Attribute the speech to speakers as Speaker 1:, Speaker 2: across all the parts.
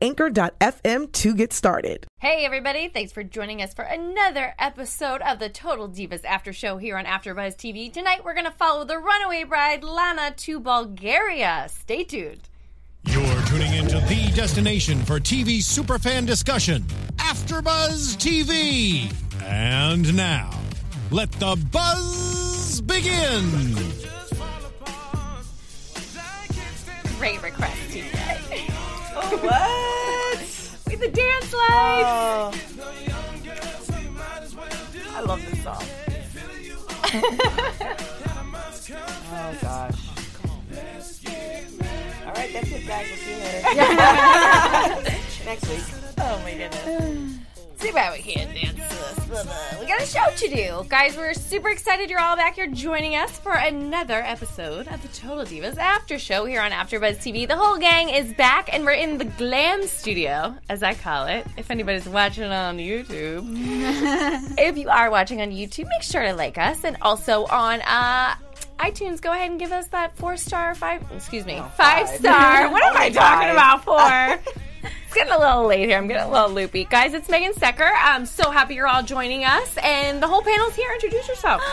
Speaker 1: anchor.fm to get started.
Speaker 2: Hey everybody, thanks for joining us for another episode of the Total Divas After Show here on AfterBuzz TV. Tonight we're going to follow the runaway bride Lana to Bulgaria. Stay tuned.
Speaker 3: You're tuning into the destination for TV superfan discussion, AfterBuzz TV. And now, let the buzz begin.
Speaker 2: Great request, TJ.
Speaker 4: Oh, what?
Speaker 2: With the dance lights. Oh.
Speaker 4: I love this song. oh gosh. All right, that's it, guys. We'll see you later. Next week.
Speaker 2: Oh my goodness. See why we can't dance to this. Blah. We got a show to do. Guys, we're super excited you're all back here joining us for another episode of the Total Divas After Show here on AfterBuzz TV. The whole gang is back and we're in the glam studio, as I call it. If anybody's watching on YouTube. if you are watching on YouTube, make sure to like us and also on uh iTunes, go ahead and give us that four star, five, excuse me, five
Speaker 4: five.
Speaker 2: star. What am I talking about for? It's getting a little late here. I'm getting a little loopy. Guys, it's Megan Stecher. I'm so happy you're all joining us. And the whole panel's here. Introduce yourself.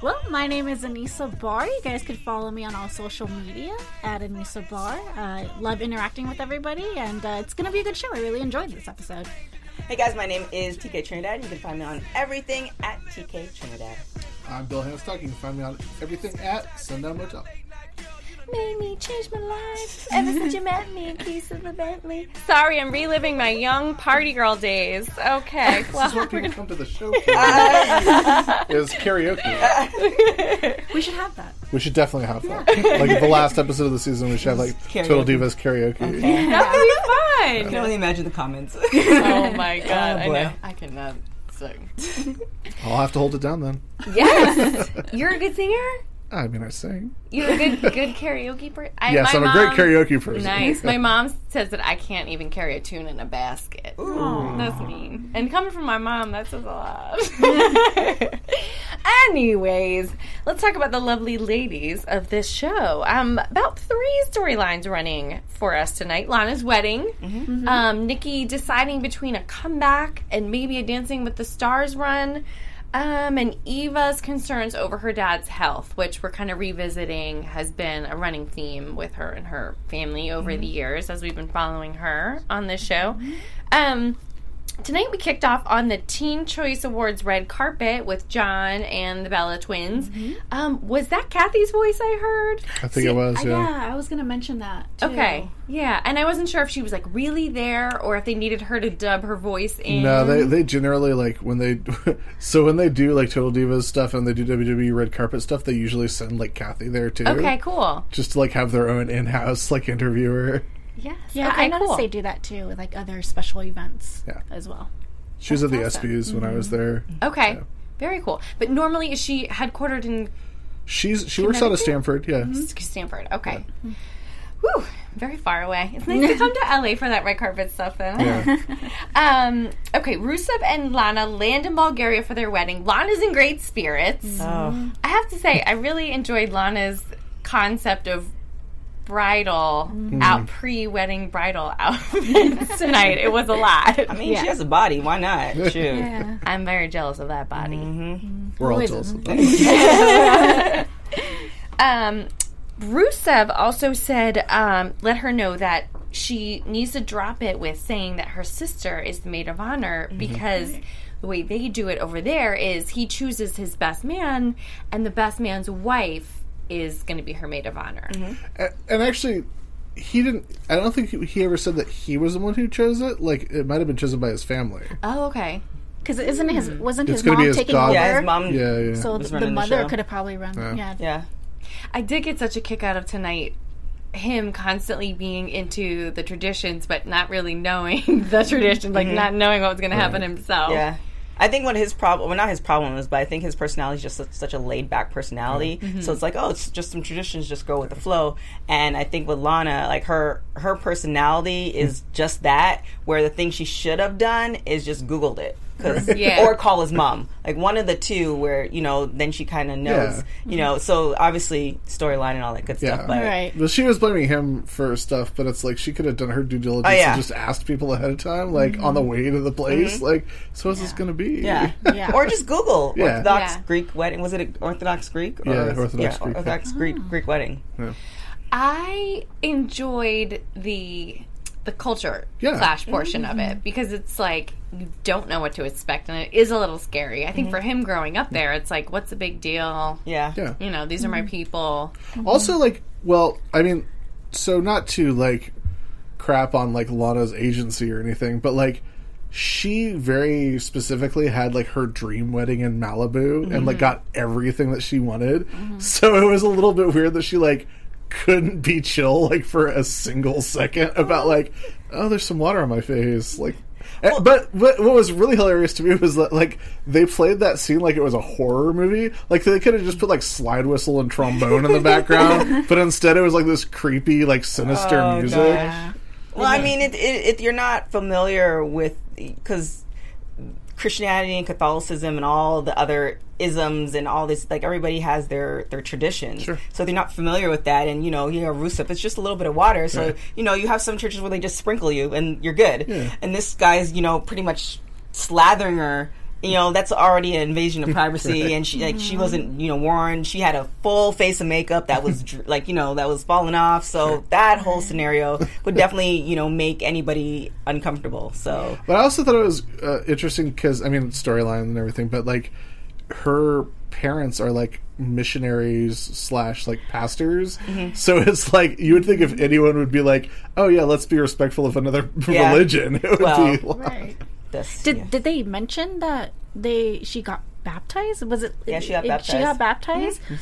Speaker 5: Well, my name is Anissa Barr. You guys can follow me on all social media at Anissa Barr. I love interacting with everybody, and uh, it's going to be a good show. I really enjoyed this episode.
Speaker 4: Hey guys, my name is TK Trinidad. You can find me on everything at TK Trinidad.
Speaker 6: I'm Bill Hanstock. You can find me on everything at Sundown Motel.
Speaker 2: Made me change my life ever since you met me. Piece of the Bentley. Sorry, I'm reliving my young party girl days. Okay.
Speaker 6: This
Speaker 2: Well,
Speaker 6: is what
Speaker 2: we're
Speaker 6: people
Speaker 2: gonna.
Speaker 6: come to the show for. is karaoke.
Speaker 5: We should have that.
Speaker 6: We should definitely have that. Like the last episode of the season, we should have like Total
Speaker 4: Karaoke.
Speaker 6: Divas karaoke.
Speaker 2: That would be fun.
Speaker 4: I can
Speaker 2: fun.
Speaker 4: only imagine the comments.
Speaker 2: Oh my oh, god.
Speaker 4: Oh,
Speaker 2: I know. I cannot sing.
Speaker 6: I'll have to hold it down then.
Speaker 2: Yes. You're a good singer?
Speaker 6: I mean, I sing.
Speaker 2: You're a good good karaoke person.
Speaker 6: Yes, I'm a great karaoke person.
Speaker 2: Nice. My mom says that I can't even carry a tune in a basket. That's mean. And coming from my mom, that says a lot. Anyways, let's talk about the lovely ladies of this show. Um, about three storylines running for us tonight. Lana's wedding, um, Nikki deciding between a comeback and maybe a Dancing with the Stars run. Um, and Eva's concerns over her dad's health, which we're kind of revisiting, has been a running theme with her and her family over the years as we've been following her on this show. Um, tonight we kicked off on the Teen Choice Awards red carpet with John and the Bella twins. Um, was that Kathy's voice I heard?
Speaker 6: I think it was, yeah.
Speaker 5: yeah, I was going to mention that. Too.
Speaker 2: Okay, yeah, and I wasn't sure if she was like really there or if they needed her to dub her voice in.
Speaker 6: No, they they generally like when they so when they do like Total Divas stuff and they do WWE red carpet stuff, they usually send like Kathy there too.
Speaker 2: Okay, cool.
Speaker 6: Just to like have their own in house like interviewer.
Speaker 2: Yes.
Speaker 5: Yeah,
Speaker 2: okay,
Speaker 5: I noticed
Speaker 2: cool.
Speaker 5: they do that too with like other special events
Speaker 6: Yeah.
Speaker 5: as well.
Speaker 6: She was at the
Speaker 2: awesome.
Speaker 6: ESPYS when I was mm-hmm. there.
Speaker 2: Okay.
Speaker 6: Yeah.
Speaker 2: Very cool. But normally is she headquartered in
Speaker 6: She's she works out of Stamford, yeah.
Speaker 2: Mm-hmm. Stamford? Okay. Whew, very far away. It's nice to come to LA for that red carpet stuff then.
Speaker 6: Yeah.
Speaker 2: Um, okay, Rusev and Lana land in Bulgaria for their wedding. Lana's in great spirits. Mm-hmm.
Speaker 4: oh.
Speaker 2: I have to say, I really enjoyed Lana's concept of bridal out pre-wedding bridal outfits tonight. It was a lot.
Speaker 4: I mean, she has a body. Why not? Shoot.
Speaker 5: Yeah.
Speaker 2: I'm very jealous of that body.
Speaker 6: We're all
Speaker 5: Who
Speaker 6: jealous
Speaker 5: isn't?
Speaker 6: of that.
Speaker 2: Um, Rusev also said, um, let her know that she needs to drop it with saying that her sister is the maid of honor because the way they do it over there is he chooses his best man, and the best man's wife is going to be her maid of honor. Mm-hmm.
Speaker 6: A- and actually he didn't I don't think he- he ever said that he was the one who chose it. Like it might have been chosen by his family.
Speaker 2: Oh, okay.
Speaker 5: Because isn't his mm. wasn't
Speaker 6: It's
Speaker 5: his
Speaker 6: gonna be
Speaker 5: mom
Speaker 6: his
Speaker 5: taking
Speaker 6: daughter.
Speaker 5: over?
Speaker 4: Yeah, his mom.
Speaker 6: Yeah, yeah.
Speaker 5: So
Speaker 4: was
Speaker 5: the,
Speaker 4: the
Speaker 5: mother
Speaker 4: show.
Speaker 5: could have probably run. Yeah.
Speaker 4: Yeah.
Speaker 2: I did get such a kick out of tonight him constantly being into the traditions, but not really knowing the traditions, like mm-hmm. not knowing what was going to happen himself.
Speaker 4: Yeah. I think what his problem, well, not his problem is, but I think his personality is just such, such a laid back personality. Mm-hmm. Mm-hmm. So it's like, oh, it's just some traditions, just go with the flow. And I think with Lana, like her her personality is mm. just that, where the thing she should have done is just Googled it. 'Cause-
Speaker 2: Yeah.
Speaker 4: Or call his mom. Like one of the two, where, you know, then she kind of knows,
Speaker 6: Yeah.
Speaker 4: you know, mm-hmm. so obviously storyline and all that good
Speaker 6: Yeah.
Speaker 4: stuff. But
Speaker 5: Right.
Speaker 6: Well, she was blaming him for stuff, but it's like she could have done her due diligence
Speaker 4: Oh, yeah.
Speaker 6: and just asked people ahead of time, like on the mm-hmm. way to the place, mm-hmm. like, so what's this going to be?
Speaker 4: Yeah.
Speaker 5: Yeah.
Speaker 4: or just Google
Speaker 6: Yeah.
Speaker 4: Orthodox
Speaker 2: Yeah.
Speaker 4: Greek wedding. Was it an Orthodox Greek? Or
Speaker 6: Yeah,
Speaker 4: was-
Speaker 6: Orthodox Greek.
Speaker 4: Orthodox Greek, oh. Greek wedding.
Speaker 2: I enjoyed the the culture
Speaker 6: Yeah.
Speaker 2: clash mm-hmm. portion of it because it's like you don't know what to expect and it is a little scary. I think mm-hmm. for him growing up there, it's like, what's the big deal?
Speaker 4: Yeah.
Speaker 6: Yeah.
Speaker 2: You know, these are my mm-hmm. people.
Speaker 6: Also, like, well, I mean, so not to like crap on like Lana's agency or anything, but like she very specifically had like her dream wedding in Malibu and like got everything that she wanted. So it was a little bit weird that she like couldn't be chill like for a single second about like oh there's some water on my face like eh, but what, what was really hilarious to me was that like they played that scene like it was a horror movie like they could have just put like slide whistle and trombone in the background but instead it was like this creepy like sinister
Speaker 4: Oh,
Speaker 6: music
Speaker 4: gosh. Well, I mean, it, it, it, you're not familiar with because Christianity and Catholicism and all the other isms and all this, like everybody has their their traditions.
Speaker 6: Sure.
Speaker 4: So they're not familiar with that, and you know, you know, Rusev, it's just a little bit of water. So
Speaker 6: Right.
Speaker 4: you know, you have some churches where they just sprinkle you and you're good,
Speaker 6: Yeah.
Speaker 4: and this guy's you know pretty much slathering her. You know that's already an invasion of privacy,
Speaker 6: Right.
Speaker 4: and she like she wasn't you know worn. She had a full face of makeup that was like you know that was falling off. So that whole scenario would definitely you know make anybody uncomfortable. So
Speaker 6: But I also thought it was uh, interesting because I mean storyline and everything, but like her parents are like missionaries slash like pastors.
Speaker 4: Mm-hmm.
Speaker 6: So it's like you would think if anyone would be like, "Oh yeah, let's be respectful of another
Speaker 4: Yeah.
Speaker 6: religion," it would
Speaker 4: Well,
Speaker 6: be. Like,
Speaker 5: Right.
Speaker 4: This
Speaker 5: Did
Speaker 4: yeah.
Speaker 5: did they mention that they she got baptized? Was it?
Speaker 4: Yeah, she got
Speaker 5: it-
Speaker 4: baptized.
Speaker 5: She got baptized. Mm-hmm.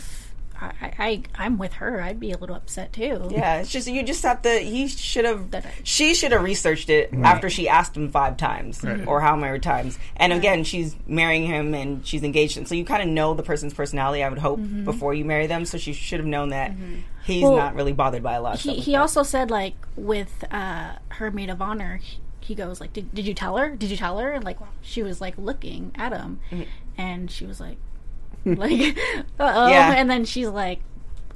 Speaker 5: I, I I'm with her. I'd be a little upset too.
Speaker 4: Yeah, it's just you just have to. He should have. She should have researched it after she asked him five times
Speaker 6: Right.
Speaker 4: or how many times. And again, she's marrying him and she's engaged, and so you kind of know the person's personality. I would hope mm-hmm. before you marry them. So she should have known that mm-hmm. he's
Speaker 5: Well,
Speaker 4: not really bothered by a lot. Of
Speaker 5: He
Speaker 4: stuff like
Speaker 5: he
Speaker 4: that.
Speaker 5: also said like with uh her maid of honor. He, he goes like, did, did you tell her? Did you tell her? And like she was like looking at him,
Speaker 4: Mm-hmm.
Speaker 5: and she was like, like, uh oh.
Speaker 4: Yeah.
Speaker 5: And then she's like,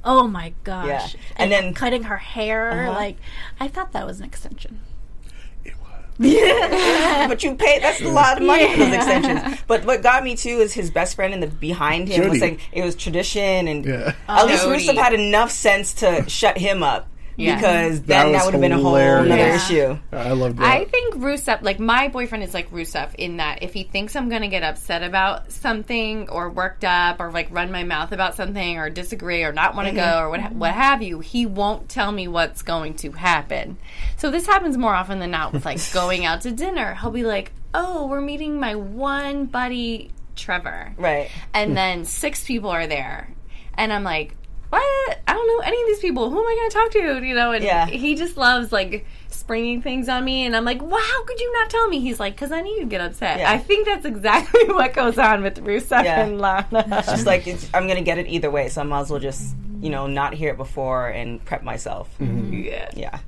Speaker 5: oh my gosh.
Speaker 4: Yeah.
Speaker 5: And,
Speaker 4: And then-
Speaker 5: cutting her hair.
Speaker 4: Uh-huh.
Speaker 5: Like I thought that was an extension. It was. Yeah.
Speaker 4: but you pay that's a lot of money for those extensions. But what got me too is his best friend in the behind him was
Speaker 6: Jody.
Speaker 4: saying it was tradition and
Speaker 6: Yeah.
Speaker 4: at least
Speaker 2: Jody.
Speaker 4: Rusev had enough sense to shut him up.
Speaker 2: Yeah.
Speaker 4: Because
Speaker 6: That
Speaker 4: then that,
Speaker 6: was
Speaker 4: would have been a whole other
Speaker 5: Yeah.
Speaker 4: issue.
Speaker 6: I love that.
Speaker 2: I think Rusev, like my boyfriend is like Rusev in that if he thinks I'm going to get upset about something or worked up or like run my mouth about something or disagree or not want to go mm-hmm. or what, what have you, he won't tell me what's going to happen. So this happens more often than not with like going out to dinner. He'll be like, oh, we're meeting my one buddy, Trevor.
Speaker 4: Right.
Speaker 2: And then six people are there. And I'm like, what? I don't know any of these people. Who am I going to talk to? You know, and
Speaker 4: Yeah.
Speaker 2: he just loves like springing things on me. And I'm like, wow, how could you not tell me? He's like, because I knew you'd get upset.
Speaker 4: Yeah.
Speaker 2: I think that's exactly what goes on with Rusev
Speaker 4: Yeah.
Speaker 2: and Lana.
Speaker 4: just like it's, I'm gonna get it either way, so I might as well just you know not hear it before and prep myself. Mm-hmm.
Speaker 2: yeah.
Speaker 4: Yeah,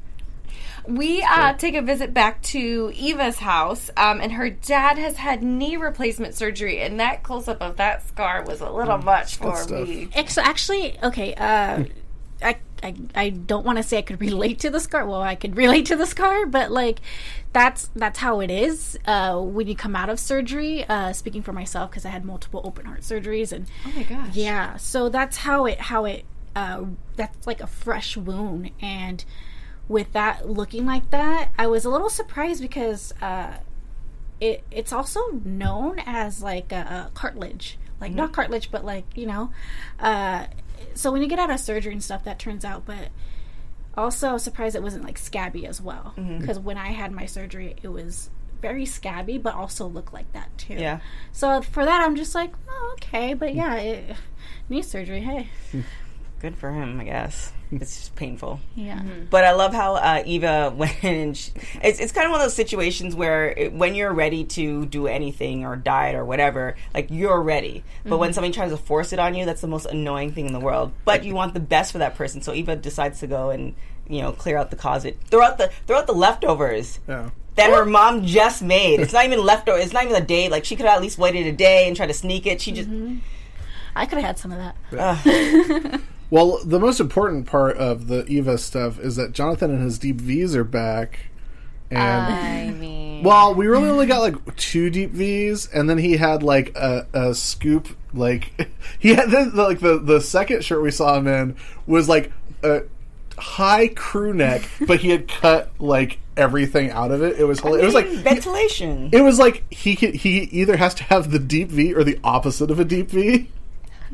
Speaker 2: We uh, take a visit back to Eva's house, um, and her dad has had knee replacement surgery, and that close up of that scar was a little much for
Speaker 6: stuff.
Speaker 2: me.
Speaker 5: Actually okay. Uh, I, I I don't want to say I could relate to the scar. Well, I could relate to the scar, but like that's that's how it is uh, when you come out of surgery. Uh, speaking for myself, because I had multiple open heart surgeries, and
Speaker 2: Oh my gosh.
Speaker 5: yeah, so that's how it how it uh, that's like a fresh wound, and with that looking like that, I was a little surprised because uh, it it's also known as like a, a cartilage, like not cartilage, but like you know. Uh, so when you get out of surgery and stuff, that turns out, but. Also, I was surprised it wasn't like scabby as well. Because when I had my surgery, it was very scabby, but also looked like that too.
Speaker 4: yeah.
Speaker 5: So for that, I'm just like, oh, okay, but yeah, it, knee surgery. Hey,
Speaker 4: Good for him, I guess. It's just painful.
Speaker 5: Yeah. Mm-hmm.
Speaker 4: But I love how uh, Eva went and she, it's it's kind of one of those situations where it, when you're ready to do anything or diet or whatever, like you're ready. But when mm-hmm. somebody tries to force it on you, that's the most annoying thing in the world. But you want the best for that person, so Eva decides to go and you know clear out the closet, throw out the throw out the leftovers.
Speaker 6: Yeah.
Speaker 4: That her mom just made. It's not even leftover. It's not even a day. Like she could have at least waited a day and tried to sneak it. She just mm-hmm.
Speaker 5: I could have had some of that.
Speaker 6: Well, the most important part of the Eva stuff is that Jonathan and his deep V's are back. And
Speaker 2: I mean,
Speaker 6: well, we really only got like two deep V's, and then he had like a, a scoop. Like he had the, the, like the the second shirt we saw him in was like a high crew neck, but he had cut like everything out of it. It was hila- it was like
Speaker 4: ventilation.
Speaker 6: it was like he could, he either has to have the deep V or the opposite of a deep V.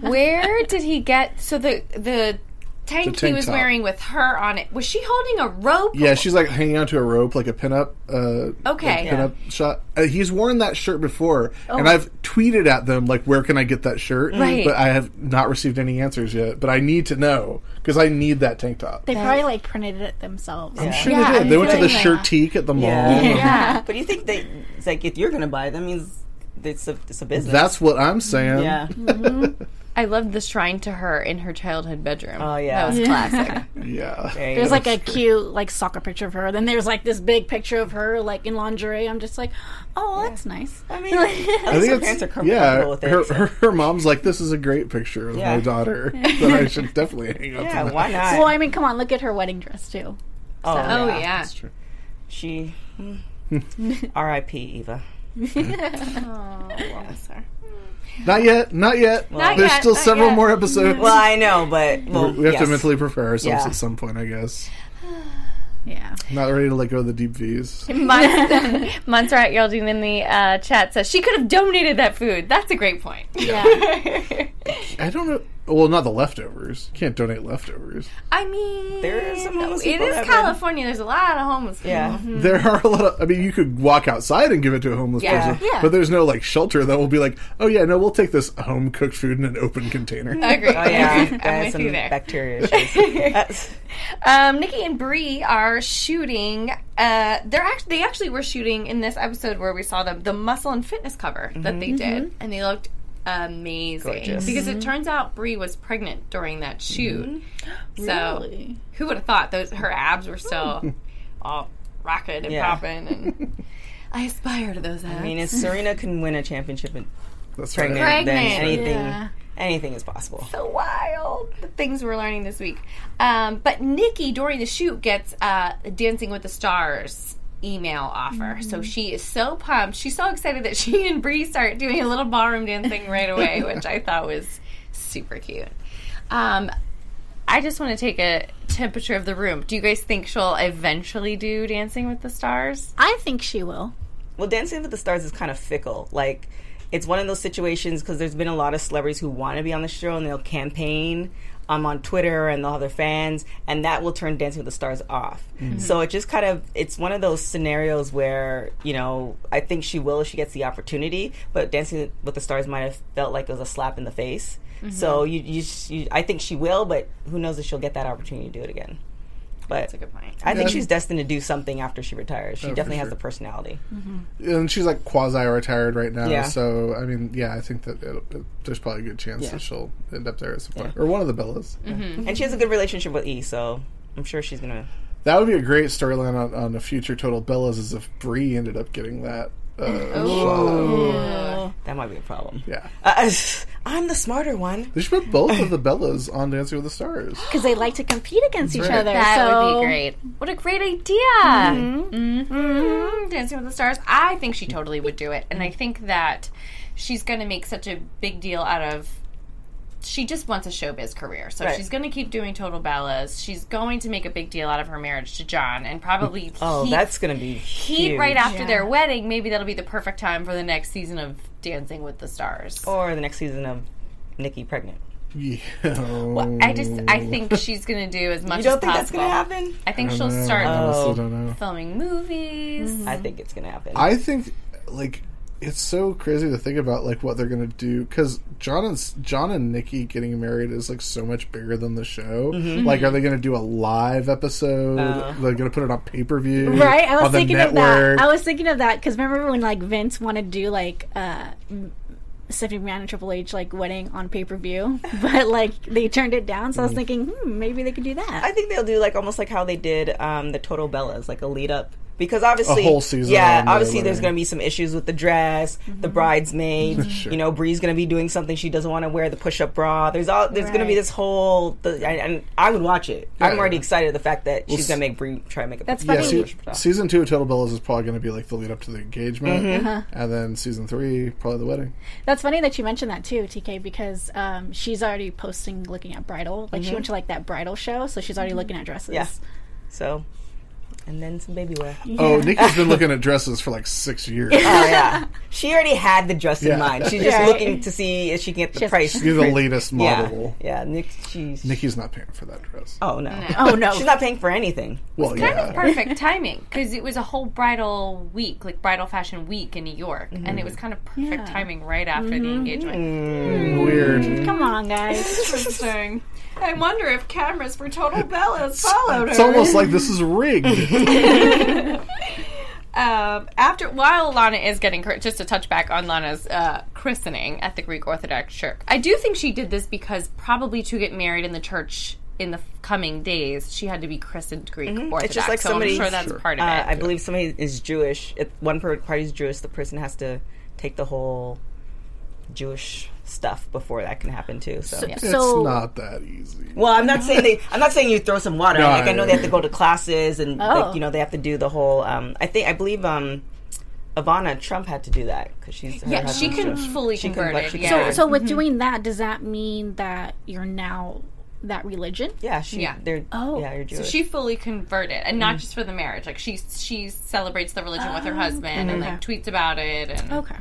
Speaker 2: where did he get? So the the tank,
Speaker 6: The
Speaker 2: he was
Speaker 6: top.
Speaker 2: wearing with her on it. Was she holding a rope?
Speaker 6: Yeah, she's like hanging onto a rope like a pinup. Uh,
Speaker 2: Okay.
Speaker 6: like pinup shot. Uh, he's worn that shirt before, and I've tweeted at them like, "Where can I get that shirt?"
Speaker 2: Right.
Speaker 6: But I have not received any answers yet. But I need to know because I need that tank top.
Speaker 5: They probably like printed it themselves.
Speaker 6: I'm sure
Speaker 2: Yeah,
Speaker 6: they did. They
Speaker 2: I'm
Speaker 6: went to the
Speaker 2: feeling that.
Speaker 6: shirtique at the mall.
Speaker 4: Yeah.
Speaker 2: Yeah.
Speaker 4: But you think they? It's like if you're gonna buy it, that means it's a it's a business.
Speaker 6: That's what I'm saying.
Speaker 4: yeah.
Speaker 2: I loved the shrine to her in her childhood bedroom.
Speaker 4: Oh, yeah.
Speaker 2: that was classic.
Speaker 6: Yeah.
Speaker 4: There
Speaker 5: There's like a cute like soccer picture of her. Then there's like this big picture of her like in lingerie. I'm just like, oh, that's nice.
Speaker 4: I mean, at
Speaker 6: I think
Speaker 4: her parents are com-
Speaker 6: yeah.
Speaker 4: comfortable with it.
Speaker 6: Her,
Speaker 4: so-
Speaker 6: her her mom's like, "This is a great picture of
Speaker 4: Yeah.
Speaker 6: my daughter that I should definitely hang up."
Speaker 4: yeah, why not?
Speaker 5: Well, I mean, come on, look at her wedding dress too.
Speaker 4: oh,
Speaker 2: Oh
Speaker 4: yeah.
Speaker 2: yeah.
Speaker 6: That's true.
Speaker 4: She. Hmm. R.I.P. Eva.
Speaker 2: Oh, Bless her.
Speaker 6: Not yet. Not yet.
Speaker 2: Not
Speaker 6: There's
Speaker 2: yet,
Speaker 6: still
Speaker 2: not
Speaker 6: several
Speaker 2: yet.
Speaker 6: more episodes.
Speaker 4: Well, I know, but well,
Speaker 6: we have
Speaker 4: yes.
Speaker 6: to mentally prepare ourselves
Speaker 4: Yeah.
Speaker 6: at some point, I guess.
Speaker 5: Yeah.
Speaker 6: Not ready to let go of the deep V's.
Speaker 2: Montserrat Yielding in the uh, chat says she could have donated that food. That's a great point.
Speaker 5: Yeah.
Speaker 6: I don't know. Well, not the leftovers. You can't donate leftovers.
Speaker 2: I mean,
Speaker 4: there is are some homeless
Speaker 2: it
Speaker 4: people
Speaker 2: is
Speaker 4: that have
Speaker 2: California. There's a lot of homeless people.
Speaker 4: Yeah.
Speaker 6: There are a lot of. I mean, you could walk outside and give it to a homeless
Speaker 2: Yeah.
Speaker 6: person,
Speaker 5: Yeah.
Speaker 6: but there's no like shelter that will be like, oh yeah, no, we'll take this home cooked food in an open container.
Speaker 2: Agree.
Speaker 4: Oh yeah,
Speaker 2: I'm
Speaker 4: that's
Speaker 2: with
Speaker 4: some
Speaker 2: you there.
Speaker 4: bacteria issues. That's-
Speaker 2: Um, Nikki and Brie are shooting. Uh, they're actually they actually were shooting in this episode where we saw them the muscle and fitness cover that they mm-hmm. did, mm-hmm. and they looked amazing
Speaker 4: Gorgeous.
Speaker 2: because it mm-hmm. turns out Brie was pregnant during that shoot. So
Speaker 5: Really?
Speaker 2: who would have thought those her abs were still hmm. all rocking and
Speaker 4: Yeah.
Speaker 2: popping and. I aspire to those abs.
Speaker 4: I mean, if Serena can win a championship and pregnant,
Speaker 2: Pregnant.
Speaker 4: then anything,
Speaker 5: Yeah.
Speaker 4: Anything is possible.
Speaker 2: so wild. The things we're learning this week. Um, but Nikki during the shoot gets uh, Dancing with the Stars email offer. So she is so pumped. She's so excited that she and Brie start doing a little ballroom dancing right away, which I thought was super cute. Um, I just want to take a temperature of the room. Do you guys think she'll eventually do Dancing with the Stars?
Speaker 5: I think she will.
Speaker 4: Well, Dancing with the Stars is kind of fickle. Like, it's one of those situations because there's been a lot of celebrities who want to be on the show and they'll campaign um, on Twitter and they'll have their fans, and that will turn Dancing with the Stars off. So it just kind of it's one of those scenarios where you know I think she will if she gets the opportunity, but Dancing with the Stars might have felt like it was a slap in the face. So you, you, you, I think she will, but who knows if she'll get that opportunity to do it again. But
Speaker 2: That's a good point.
Speaker 4: I think she's destined to do something after she retires. She
Speaker 6: Oh, for
Speaker 4: definitely has the personality. Mm-hmm.
Speaker 6: And she's like quasi retired right now.
Speaker 4: Yeah.
Speaker 6: So I mean, yeah, I think that it'll, it, there's probably a good chance
Speaker 4: Yeah.
Speaker 6: that she'll end up there at some point, or one of the Bellas. Mm-hmm. Mm-hmm.
Speaker 4: And she has a good relationship with E, so I'm sure she's gonna.
Speaker 6: That would be a great storyline on, on a future Total Bellas, is if Brie ended up getting that. Uh, shot.
Speaker 4: That might be a problem.
Speaker 6: Yeah,
Speaker 4: Uh, I'm the smarter one.
Speaker 6: they should put both of the Bellas on Dancing with the Stars.
Speaker 5: Because they like to compete against each
Speaker 6: right.
Speaker 5: other.
Speaker 2: That
Speaker 5: so
Speaker 2: would be great. What a great idea! Mhm. Dancing with the Stars. I think she totally would do it, and I think that she's going to make such a big deal out of. She just wants a showbiz career, so
Speaker 4: Right.
Speaker 2: she's going to keep doing Total Bellas. She's going to make a big deal out of her marriage to John, and probably
Speaker 4: Oh,
Speaker 2: heat,
Speaker 4: that's gonna be
Speaker 2: heat
Speaker 4: huge.
Speaker 2: right after
Speaker 5: Yeah.
Speaker 2: their wedding. Maybe that'll be the perfect time for the next season of Dancing with the Stars.
Speaker 4: Or the next season of Nikki pregnant.
Speaker 6: Yeah.
Speaker 2: Well, I just I think oh. she's going to do as much
Speaker 4: You don't
Speaker 2: as
Speaker 4: think that's gonna happen?
Speaker 2: I think
Speaker 6: I
Speaker 2: she'll
Speaker 6: know.
Speaker 2: start
Speaker 6: I
Speaker 4: Oh.
Speaker 6: don't know.
Speaker 2: filming movies.
Speaker 4: I think it's gonna happen.
Speaker 6: I think like it's so crazy to think about like what they're gonna do because John and S- John and Nikki getting married is like so much bigger than the show. Like, are they gonna do a live episode?
Speaker 4: Oh.
Speaker 6: They're gonna put it on pay per view,
Speaker 5: Right, I was thinking
Speaker 6: network.
Speaker 5: of that. I was thinking of that because remember when like Vince wanted to do like uh, m- Stephanie McMahon and Triple H like wedding on pay per view, but like they turned it down. So I was thinking, hmm, maybe they could do that.
Speaker 4: I think they'll do like almost like how they did um, the Total Bellas, like a lead up. Because obviously,
Speaker 6: A whole season
Speaker 4: yeah,
Speaker 6: on the
Speaker 4: obviously there's going to be some issues with the dress, the bridesmaid.
Speaker 6: Sure.
Speaker 4: You know, Brie's going to be doing something she doesn't want to wear the push up bra. There's all there's going to be this whole. The, and, and I would watch it. I'm
Speaker 6: Yeah.
Speaker 4: already excited the fact that she's going to make Bree try to make a
Speaker 5: That's
Speaker 6: yeah,
Speaker 5: funny.
Speaker 6: se-
Speaker 4: push-up
Speaker 6: season two of Total Bellas is probably going to be like the lead up to the engagement,
Speaker 4: Mm-hmm.
Speaker 5: Uh-huh.
Speaker 6: and then season three probably the wedding.
Speaker 5: That's funny that you mentioned that too, TK, because um, she's already posting looking at bridal. Like she went to like that bridal show, so she's already looking at dresses.
Speaker 4: Yeah. So, and then some baby wear.
Speaker 6: Oh, Nikki's been looking at dresses for like six years.
Speaker 4: Oh yeah, she already had the dress
Speaker 6: Yeah.
Speaker 4: in mind. She's just
Speaker 5: Right.
Speaker 4: looking to see if she can get the
Speaker 5: Just-
Speaker 4: price.
Speaker 6: She's the latest
Speaker 4: yeah,
Speaker 6: model.
Speaker 4: yeah. Nick, she's
Speaker 6: Nikki's not paying for that dress.
Speaker 4: Oh no.
Speaker 5: Oh no.
Speaker 4: She's not paying for anything.
Speaker 6: well,
Speaker 2: kind
Speaker 6: yeah.
Speaker 2: of perfect timing because it was a whole bridal week, like bridal fashion week in New York, mm-hmm. and it was kind of perfect
Speaker 5: Yeah.
Speaker 2: timing right after the mm-hmm. engagement.
Speaker 6: Mm, weird.
Speaker 5: Come on, guys.
Speaker 2: Interesting. I wonder if cameras for Total Bellas followed her.
Speaker 6: It's almost like this is rigged.
Speaker 2: Um, after while Lana is getting cr- just to touch back on Lana's uh, christening at the Greek Orthodox Church, I do think she did this because probably to get married in the church in the f- coming days, she had to be christened Greek Orthodox.
Speaker 4: It's just like
Speaker 2: so
Speaker 4: somebody-
Speaker 2: I'm sure that's
Speaker 6: Sure.
Speaker 2: part of
Speaker 4: Uh,
Speaker 2: it.
Speaker 4: I believe somebody is Jewish. If one party is Jewish, the person has to take the whole Jewish stuff before that can happen too. So,
Speaker 6: It's
Speaker 5: So-
Speaker 6: not that easy.
Speaker 4: well, I'm not saying they. I'm not saying you throw some water.
Speaker 6: No,
Speaker 4: like I know they have to go to classes and
Speaker 5: Oh.
Speaker 4: like, you know they have to do the whole. Um, I think I believe um, Ivana Trump had to do that because she's her
Speaker 2: yeah, she can
Speaker 4: Jewish.
Speaker 2: fully
Speaker 4: She can-
Speaker 2: convert
Speaker 4: like,
Speaker 2: it.
Speaker 4: she can
Speaker 2: Yeah.
Speaker 5: So,
Speaker 4: convert it.
Speaker 5: so with doing that, does that mean that you're now that religion?
Speaker 4: yeah, she.
Speaker 2: Yeah.
Speaker 4: They're,
Speaker 5: Oh.
Speaker 4: yeah, you're
Speaker 2: So she fully converted, and not just for the marriage. Like she she celebrates the religion with her husband, and like tweets about it. And
Speaker 5: Okay.